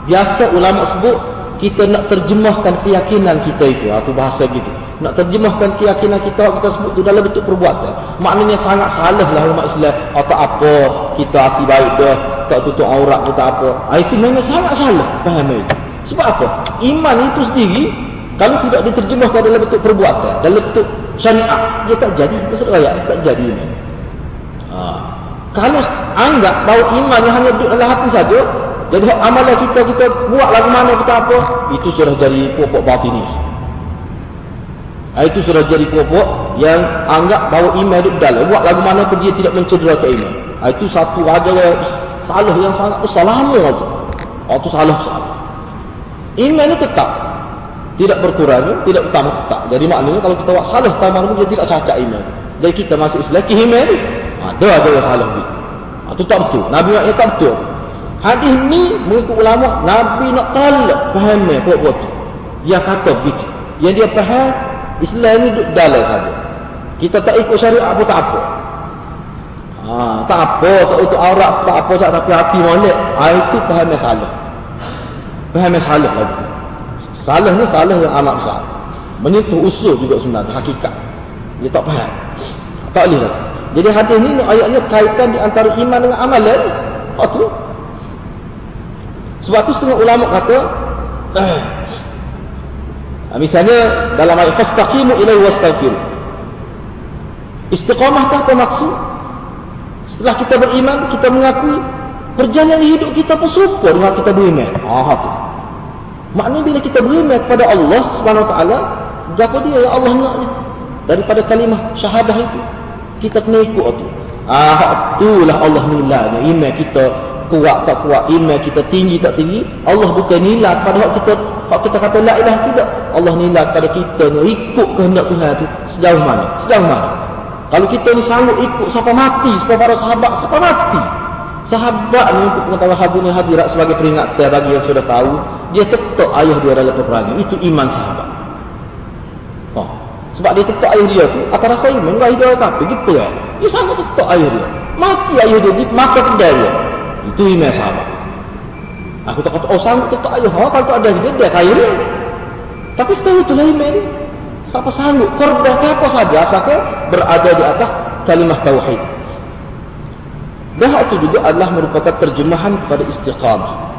biasa ulama sebut kita nak terjemahkan keyakinan kita itu. Itu ha, bahasa gitu. Nak terjemahkan keyakinan kita, kita sebut itu dalam bentuk perbuatan. Maknanya sangat salah lah umat Islam. Oh, tak apa, kita hati baik dah. Tak tutup aurat kita apa. Ha, itu memang sangat salah. Faham itu? Sebab apa? Iman itu sendiri, kalau tidak diterjemahkan dalam bentuk perbuatan, dalam bentuk syariat, dia tak jadi. Maksud raya, tak jadi. Ha. Kalau anggap bahawa iman yang hanya duduk dalam hati saja, jadi amalan kita kita buat lagu mana kita apa, itu sudah jadi pokok batin ini. Itu sudah jadi pokok yang anggap bahawa iman itu dalam. Buat lagu mana pun dia tidak mencederakan iman. Itu satu adalah salah yang sangat besar lama itu. Itu salah salah. Iman itu tetap tidak berkurang, tidak utama tetap. Jadi maknanya kalau kita buat salah utama pun dia tidak cacat iman. Jadi kita masuk Islam, iman itu ada ada yang salah itu. Itu tak betul. Nabi maknanya tak betul. Hadis ni mengikut ulama Nabi nak tolak faham ni buat buat tu. Kata begitu. Yang dia faham Islam ni duduk dalam saja. Kita tak ikut syariat apa tak apa. Ha, tak apa, tak ikut aurat, tak apa, tak tapi hati molek. Ha, itu faham salah. Faham salah lagi. Salah ni salah yang amat besar. Menyentuh usul juga sebenarnya, hakikat. Dia tak faham. Tak boleh lah. Jadi hadis ni ayatnya kaitan di antara iman dengan amalan. Apa tu? Sebab tu setengah ulama kata eh, misalnya dalam ayat fastaqimu ilaihi wastaghfiru. Istiqamah apa maksud? Setelah kita beriman, kita mengakui perjalanan hidup kita pun serupa dengan kita beriman. Ah tu. Maknanya bila kita beriman kepada Allah Subhanahu wa taala, apa dia yang Allah naknya daripada kalimah syahadah itu. Kita kena ikut tu. Ah itulah Allah nilainya iman kita kuat tak kuat, iman kita tinggi tak tinggi, Allah bukan nilai kepada hak kita, hak kita kata la ilah tidak. Allah nilai kepada kita ni ikut kehendak Tuhan tu sejauh mana? Sejauh mana? Kalau kita ni sanggup ikut siapa mati, siapa para sahabat, siapa mati. Sahabat ni untuk pengetahuan hadirin hadirat sebagai peringatan bagi yang sudah tahu, dia tetap ayah dia dalam peperangan. Itu iman sahabat. Oh. Sebab dia tetap ayah dia tu, apa rasa iman? Enggak hidup apa? Gitu kan? Dia sanggup tetap ayah dia. Mati ayah dia, maka kedai dia. Itu iman sahabat. Aku tak kata, oh sanggup tetap ayah. Oh, kalau tak ada dia, dia kaya dia. Tapi setelah itu lah iman. Siapa sanggup? Korban apa saja asalnya berada di atas kalimah tauhid. Dan itu juga adalah merupakan terjemahan kepada istiqamah.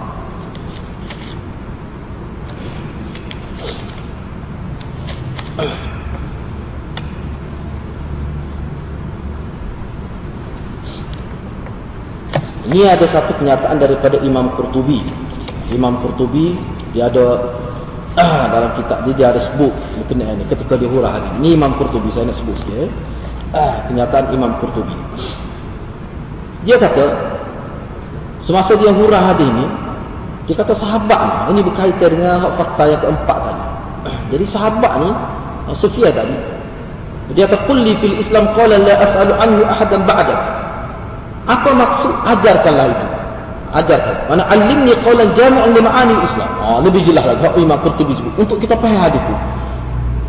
Ini ada satu kenyataan daripada Imam Qurtubi. Imam Qurtubi dia ada ah, dalam kitab dia, dia ada sebut berkenaan ini ketika dia hurah hadis. Ini Imam Qurtubi saya nak sebut sikit. Ah, kenyataan Imam Qurtubi. Dia kata semasa dia hurah hadis ini dia kata sahabat ni ini berkaitan dengan fakta yang keempat tadi. Jadi sahabat ni Sufyan tadi dia kata kulli fil Islam qala la as'alu anhu ahadan ba'dak apa maksud ajarkanlah itu? Ajarkan. Mana alimni qawlan jami'an li ma'ani Islam. Ah, lebih jelas lagi. Hak Imam Qurtubi sebut. Untuk kita faham hadis itu.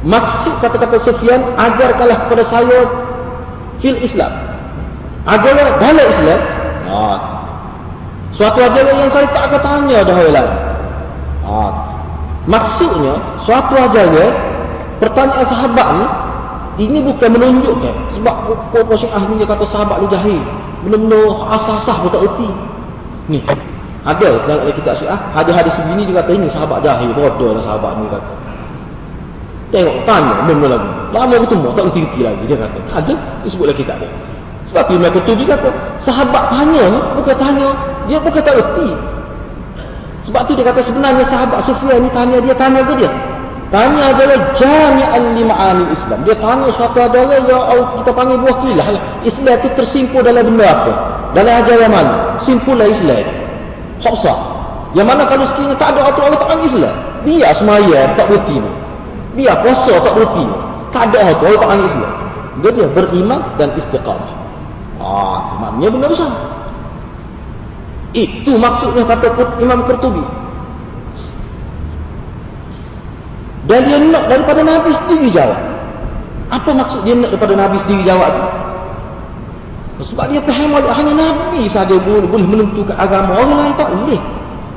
Maksud kata-kata Sufyan, ajarkanlah kepada saya fil Islam. Ajarlah dalam Islam. Ah. Suatu ajaran yang saya tak akan tanya dah lain. Ah. Maksudnya, suatu ajaran pertanyaan sahabat ni ini bukan menunjukkan sebab kau syiah ni dia kata sahabat ni jahil benar-benar asah-asah pun tak erti ni ada dalam kitab syiah hadis-hadis segini dia kata ini sahabat jahil bodoh lah sahabat ni kata tengok tanya benar-benar lagi lama bertemu tak erti-erti lagi dia kata ada disebutlah kitab dia sebab tu Imam Kutubi kata sahabat tanya bukan tanya dia bukan tak erti sebab tu dia kata sebenarnya sahabat Sufyan ni tanya dia tanya ke dia Tanya adalah jami'an lima'ani Islam. Dia tanya suatu adalah yang kita panggil buah kilah lah. Islam itu tersimpul dalam benda apa? Dalam ajaran mana? Simpullah Islam. Soksa. Yang mana kalau sekiranya tak ada atau Allah tak panggil Islam. Biar semaya tak berhenti. Biar puasa tak berhenti. Tak ada atau Allah tak panggil Islam. Dia beriman dan istiqamah. Ah, maknanya benda besar. Itu maksudnya kata Imam Qurtubi. Dan dia nak daripada Nabi sendiri jawab. Apa maksud dia nak daripada Nabi sendiri jawab tu? Sebab dia faham hanya Nabi saja boleh, boleh menentukan agama. Orang lain tak boleh.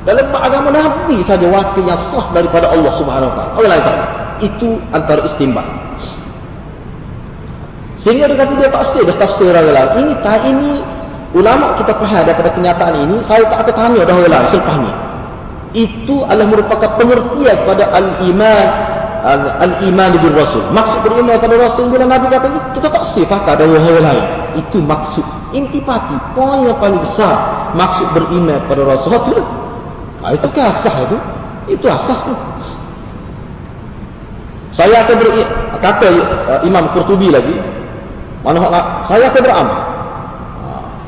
Dalam agama Nabi saja wakil yang sah daripada Allah Subhanahu Wa Taala. Orang lain tak. Itu antara istimbang. Sehingga dia kata dia tak sih dah tafsir lain. Ini tak ini ulama kita faham daripada kenyataan ini. Saya tak akan tanya dah lain selepas ni. Itu adalah merupakan pengertian kepada al-iman al-iman bil rasul. Maksud beriman kepada rasul bila Nabi kata kita tak pakar dari orang lain. Itu maksud intipati. Poin yang paling besar maksud beriman kepada rasul itu. Nah, itu kan asas itu. Itu asas tu. Saya akan beri kata uh, Imam Qurtubi lagi mana nak saya akan beramal.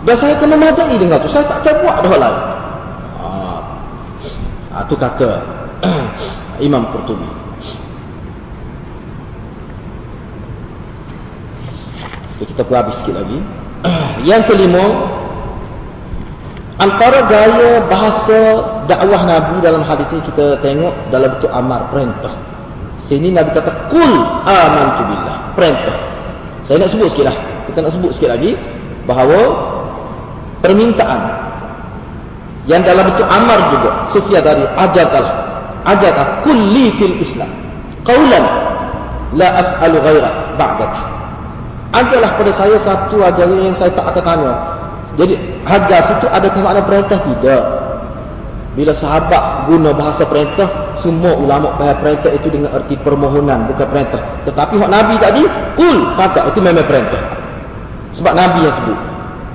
Dan saya akan memadai dengan tu. Saya tak akan buat dah lain. Ha, itu kata Imam Qurtubi. Kita perlu habis sikit lagi. Yang kelima, antara gaya bahasa dakwah Nabi dalam hadis ini kita tengok dalam bentuk amar perintah. Sini Nabi kata, Kul amantu billah. Perintah. Saya nak sebut sikit lah. Kita nak sebut sikit lagi. Bahawa permintaan. Yang dalam bentuk amar juga. Sufia tadi. Ajatalah. Ajatah kulli fil islam. Qawlan. La as'alu ghairak ba'dat. Ajalah pada saya satu ajaran yang saya tak akan tanya. Jadi hajar situ adakah makna perintah? Tidak. Bila sahabat guna bahasa perintah, semua ulama faham perintah itu dengan erti permohonan, bukan perintah. Tetapi hak Nabi tadi, kul, kata itu memang perintah. Sebab Nabi yang sebut.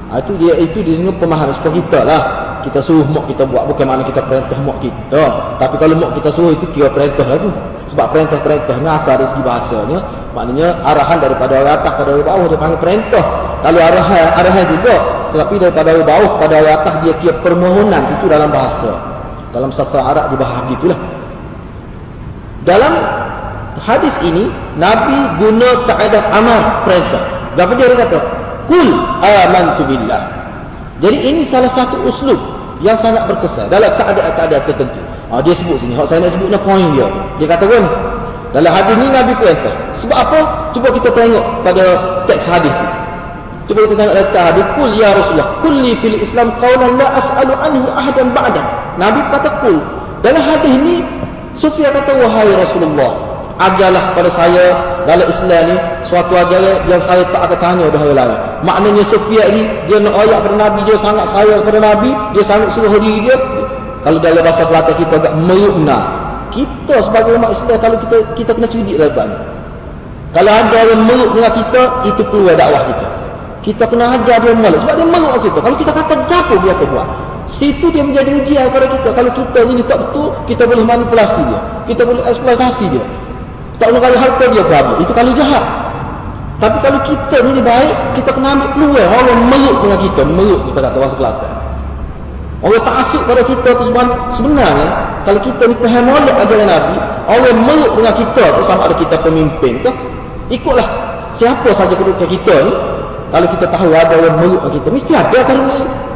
Ha, itu dia itu dia dengan pemahaman sebab kita lah. Kita suruh mak kita buat, bukan makna kita perintah mak kita. Tapi kalau mak kita suruh itu kira perintah lah tu. Sebab perintah-perintah ni asal dari segi bahasanya, maknanya arahan daripada orang atas pada orang bawah dia panggil perintah. Kalau arahan, arahan juga, tetapi daripada orang bawah pada orang atas dia kira permohonan itu dalam bahasa. Dalam sastra Arab dibahas gitulah. Dalam hadis ini Nabi guna kaedah amar perintah. Apa dia kata? Kul amantu billah. Jadi ini salah satu uslub yang sangat berkesan dalam keadaan-keadaan tertentu. Ha, dia sebut sini. Hak saya nak sebutnya poin dia. Dia kata kan dalam hadis ini Nabi perintah. Sebab apa? Cuba kita tengok pada teks hadis itu. Cuba kita tengok letak hadis. Kul ya Rasulullah. Kulli fil Islam qawlan la as'alu anhu ahadan ba'dan. Nabi kata kul. Dalam hadis ini, Sufia kata, wahai Rasulullah. Ajarlah kepada saya dalam Islam ni suatu ajaran yang saya tak akan tanya dah orang lain. Maknanya Sufia ni dia nak ayat kepada Nabi, dia sangat sayang kepada Nabi, dia sangat suruh diri dia. Kalau dalam bahasa Kelantan kita agak merukna. Kita sebagai umat Islam kalau kita kita kena cerdik lepas Kalau ada yang meruk dengan kita, itu keluar dakwah kita. Kita kena ajar dia malas. Sebab dia malas kita. Kalau kita kata apa dia akan buat. Situ dia menjadi ujian kepada kita. Kalau kita ini tak betul, kita boleh manipulasi dia. Kita boleh eksploitasi dia. Tak boleh kali harta dia berapa. Itu kalau jahat. Tapi kalau kita ini baik, kita kena ambil peluang. Orang meluk dengan kita. Meluk kita kata bahasa Kelantan. Orang tak asuk pada kita tu sebenarnya. Kalau kita ni paham molek ajaran Nabi. Orang meluk dengan kita tu sama ada kita pemimpin tu. Ikutlah siapa saja kedudukan kita ni. Kalau kita tahu ada yang meluk kita, mesti ada meluk.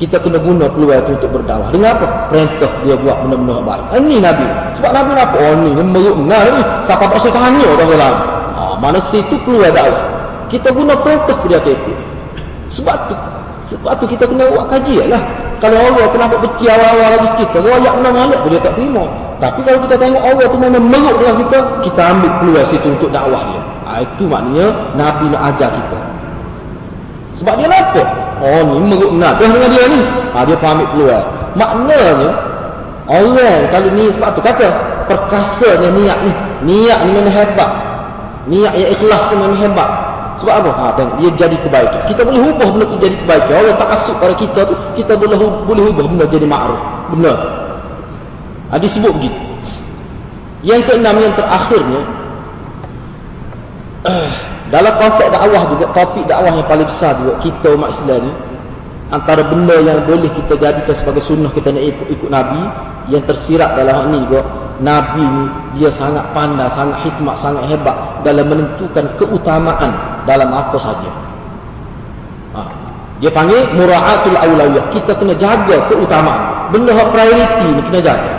Kita kena guna peluang itu untuk berdakwah. Dengan apa? Perintah dia buat benda-benda baik. Ini Nabi. Sebab Nabi apa? Oh ni, dia meluk dengar ni. Siapa tak usah tanya orang lain. Ha, mana situ peluang dakwah. Kita guna perintah dia itu. Sebab tu, sebab tu kita kena buat kajian lah. Kalau Allah kenapa benci awal-awal lagi kita, royak malik pun dia tak terima. Tapi kalau kita tengok Allah tu memang meluk dengan kita, kita ambil peluang situ untuk dakwah dia. Ha, itu maknanya Nabi nak ajar kita. Sebab dia lapar. Oh ni meruk nak dengan dia ni. Ha, dia pamit keluar. Maknanya, orang kalau ni sebab tu kata, perkasanya niat ni. Niat ni memang hebat. Niat yang ikhlas tu memang hebat. Sebab apa? Ha, tengok, dia jadi kebaikan. Kita boleh ubah benda tu jadi kebaikan. Orang tak asuk pada kita tu, kita boleh boleh ubah benda jadi ma'ruf. Benar tu. Ha, disebut begitu. Yang keenam, yang terakhirnya, dalam konteks dakwah juga, topik dakwah yang paling besar juga, kita umat Islam ni, antara benda yang boleh kita jadikan sebagai sunnah kita nak ikut, ikut Nabi, yang tersirat dalam hal ni juga, Nabi ni, dia sangat pandai, sangat hikmat, sangat hebat dalam menentukan keutamaan dalam apa saja. Ha. Dia panggil mura'atul awlawiyah. Kita kena jaga keutamaan. Benda yang priority ni kena jaga.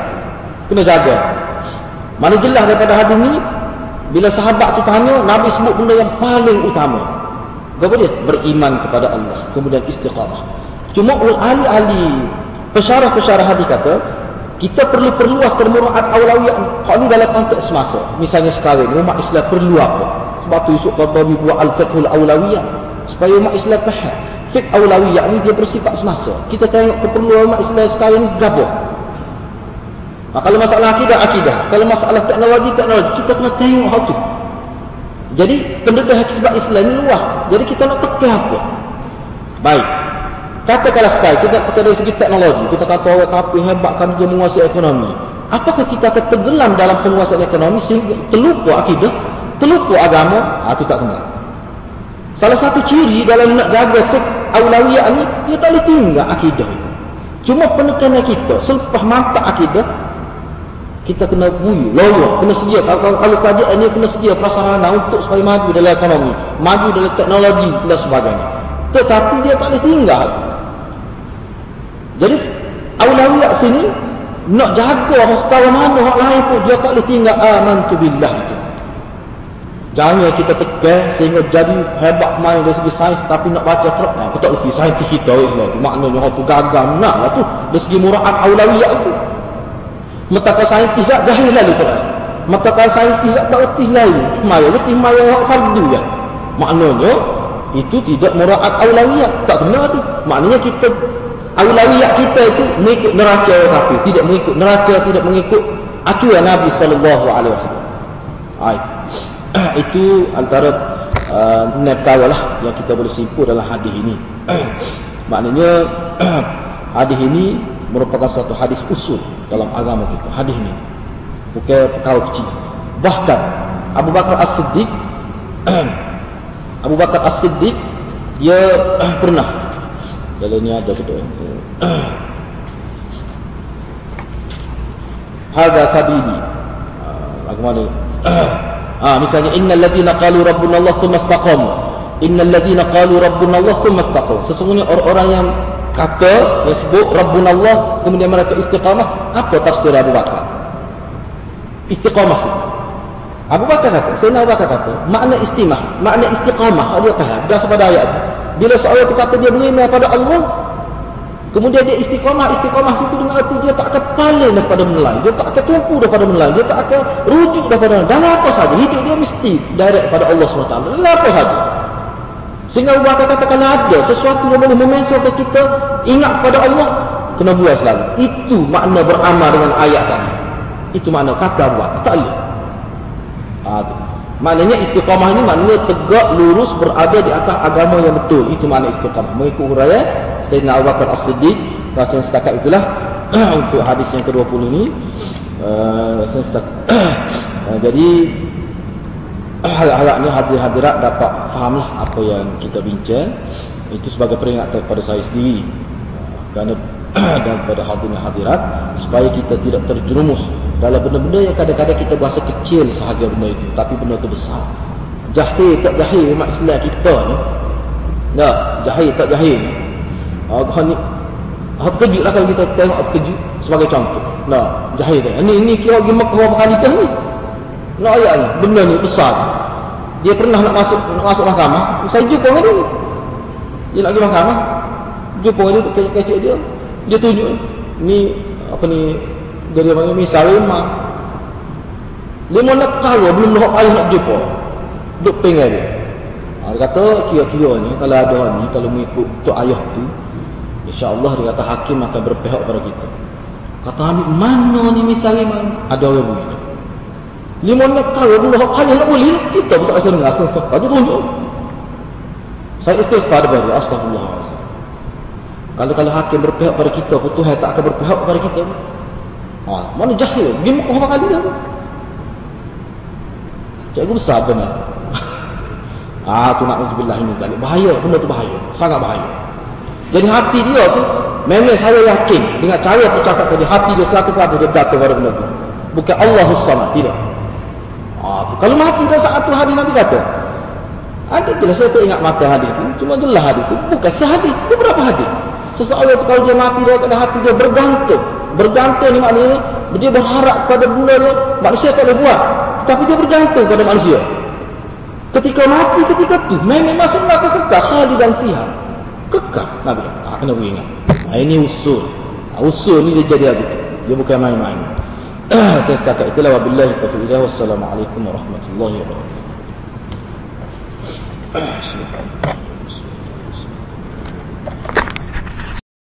Kena jaga. Mana jelas daripada hadis ni, bila sahabat tu tanya, Nabi sebut benda yang paling utama. Apa dia? Beriman kepada Allah. Kemudian istiqamah. Cuma ahli-ahli Pesyarah-pesyarah hadis kata, kita perlu perluas termuruat awlawiyah. Kalau ni dalam konteks semasa. Misalnya sekarang umat Islam perlu apa? Sebab tu Yusuf Qardawi buat Al-Fiqhul Awlawiyah. Supaya umat Islam faham. Fiqh Awlawiyah ni dia bersifat semasa. Kita tengok keperluan umat Islam sekarang ni gabung. Ha, kalau masalah akidah, akidah. Kalau masalah teknologi, teknologi. Kita kena tengok hal tu. Jadi, pendekah sebab Islam ni luah. Jadi, kita nak tekan apa? Baik. Katakanlah sekali, kita kata dari segi teknologi, kita kata orang kapi hebat kan dia menguasai ekonomi. Apakah kita akan tenggelam dalam penguasaan ekonomi sehingga terlupa akidah, terlupa agama? Ah, itu tak kena. Salah satu ciri dalam nak jaga fik awlawiyah ni, dia tak boleh tinggal akidah itu. Cuma penekanan kita, selepas mantap akidah, kita kena buyu, loyo, kena sedia. Kalau, kalau, kalau kerajaan ini kena sedia prasarana untuk supaya maju dalam ekonomi, maju dalam teknologi dan sebagainya. Tetapi dia tak boleh tinggal. Jadi aulawiyah sini nak jaga orang setawa mana orang lain pun dia tak boleh tinggal amantu billah tu. Jangan kita tekan sehingga jadi hebat main dari segi sains tapi nak baca Quran. Aku tak lebih sains kita tu. Maknanya orang tu gagal nak lah tu. Dari segi muraat aulawiyah itu. Metaka sains tidak jahil lalu Quran. Metaka sains tidak tak letih lain. Maya letih maya orang fardu ya. Maknanya itu tidak muraat aulawiyah. Tak kena tu. Maknanya kita Aulawiyah kita itu mengikut neraca kafir, tidak mengikut neraca, tidak mengikut acuan Nabi sallallahu alaihi wasallam. Itu. itu antara uh, lah yang kita boleh simpul dalam hadis ini. Maknanya hadis ini merupakan satu hadis usul dalam agama kita. Hadis ini bukan perkara kecil. Bahkan Abu Bakar As-Siddiq Abu Bakar As-Siddiq dia pernah dalam ni ada betul. Hada sabili. Lagu mana? Ah, misalnya innal ladina qalu rabbuna Allah thumma istaqamu. Innal ladina qalu rabbuna Allah thumma istaqamu. Sesungguhnya orang-orang yang kata yang sebut rabbuna Allah kemudian mereka istiqamah, apa tafsir Abu Bakar? Istiqamah sih. Abu Bakar kata, Sayyidina Abu Bakar kata, makna istimah, makna istiqamah, dia faham. Dan pada ayat. Bila seorang itu kata dia beriman pada Allah, kemudian dia istiqamah, istiqamah situ dengan arti dia tak akan paling daripada menelai. Dia tak akan tumpu daripada menelai. Dia tak akan rujuk daripada menelai. Dan apa saja, hidup dia mesti direct pada Allah SWT. Dan apa saja. Sehingga Allah kata kalau ada sesuatu yang boleh memensualkan kita ingat kepada Allah, kena buat selalu. Itu makna beramal dengan ayat tadi. Itu makna kata buat. Tak boleh. Ah, Maknanya istiqamah ini maknanya tegak lurus berada di atas agama yang betul. Itu makna istiqamah. Mengikut huraya Sayyidina Abu Bakar As-Siddiq. Baca setakat itulah untuk hadis yang ke-20 ini. Uh, setakat. uh, jadi harap-harapnya hadir-hadirat dapat fahamlah apa yang kita bincang. Itu sebagai peringatan kepada saya sendiri. Uh, kerana dan kepada hadirin hadirat supaya kita tidak terjerumus dalam benda-benda yang kadang-kadang kita berasa kecil sahaja benda itu tapi benda itu besar. Jahil tak jahil umat Islam kita ni. Tak jahil tak jahil. Ah ni ah terkejut lah kalau kita tengok terkejut sebagai contoh. Nah jahil dia ini ini kira pergi Mekah berapa kali ni nak ayat ni benda ni besar. Dia pernah nak masuk nak masuk mahkamah. Saya jumpa dengan dia dia nak pergi mahkamah. Jumpa dengan dia kecil-kecil dia. Dia tunjuk ni apa ni dia dia panggil misal lima lima nak tahu belum nak payah nak jumpa. Duk pengen dia. Ha, dia kata kira-kira ni kalau ada ni kalau mengikut tu ayah tu insyaAllah dia kata hakim akan berpihak pada kita. Kata mana ni misal lima ada orang bunyi lima nak tahu nak payah nak boleh kita pun tak rasa dengar asal dia tunjuk saya istighfar daripada astagfirullahaladzim kalau kalau hakim berpihak pada kita, Tuhan tak akan berpihak pada kita. Ha, mana jahil? Dia muka apa kali dah? Cikgu besar benar. Ah, tu nak uzubillah ini tadi. Bahaya, benda tu bahaya. Sangat bahaya. Jadi hati dia tu, memang saya yakin dengan cara bercakap tadi, hati dia satu kata dia datang pada benda tu. Bukan Allah Samad, tidak. Ah, tu. Kalau mati dah saat tu hadis Nabi kata, ada jelas saya tak ingat mata hadis tu, cuma jelas hadis tu. Bukan sehadis, itu berapa hadis? Seseorang kalau dia mati dia pada hati dia bergantung. Bergantung ni maknanya dia berharap pada benda dia manusia tak boleh buat. Tapi dia bergantung pada manusia. Ketika mati ketika tu memang masuk neraka kekal khalidan fiha. Kekal Nabi. Ha, kena ingat. Ha, ini usul. Usul ni dia jadi habis. Dia bukan main-main. سيستقع وبالله بالله التوفيق الله والسلام عليكم ورحمة الله وبركاته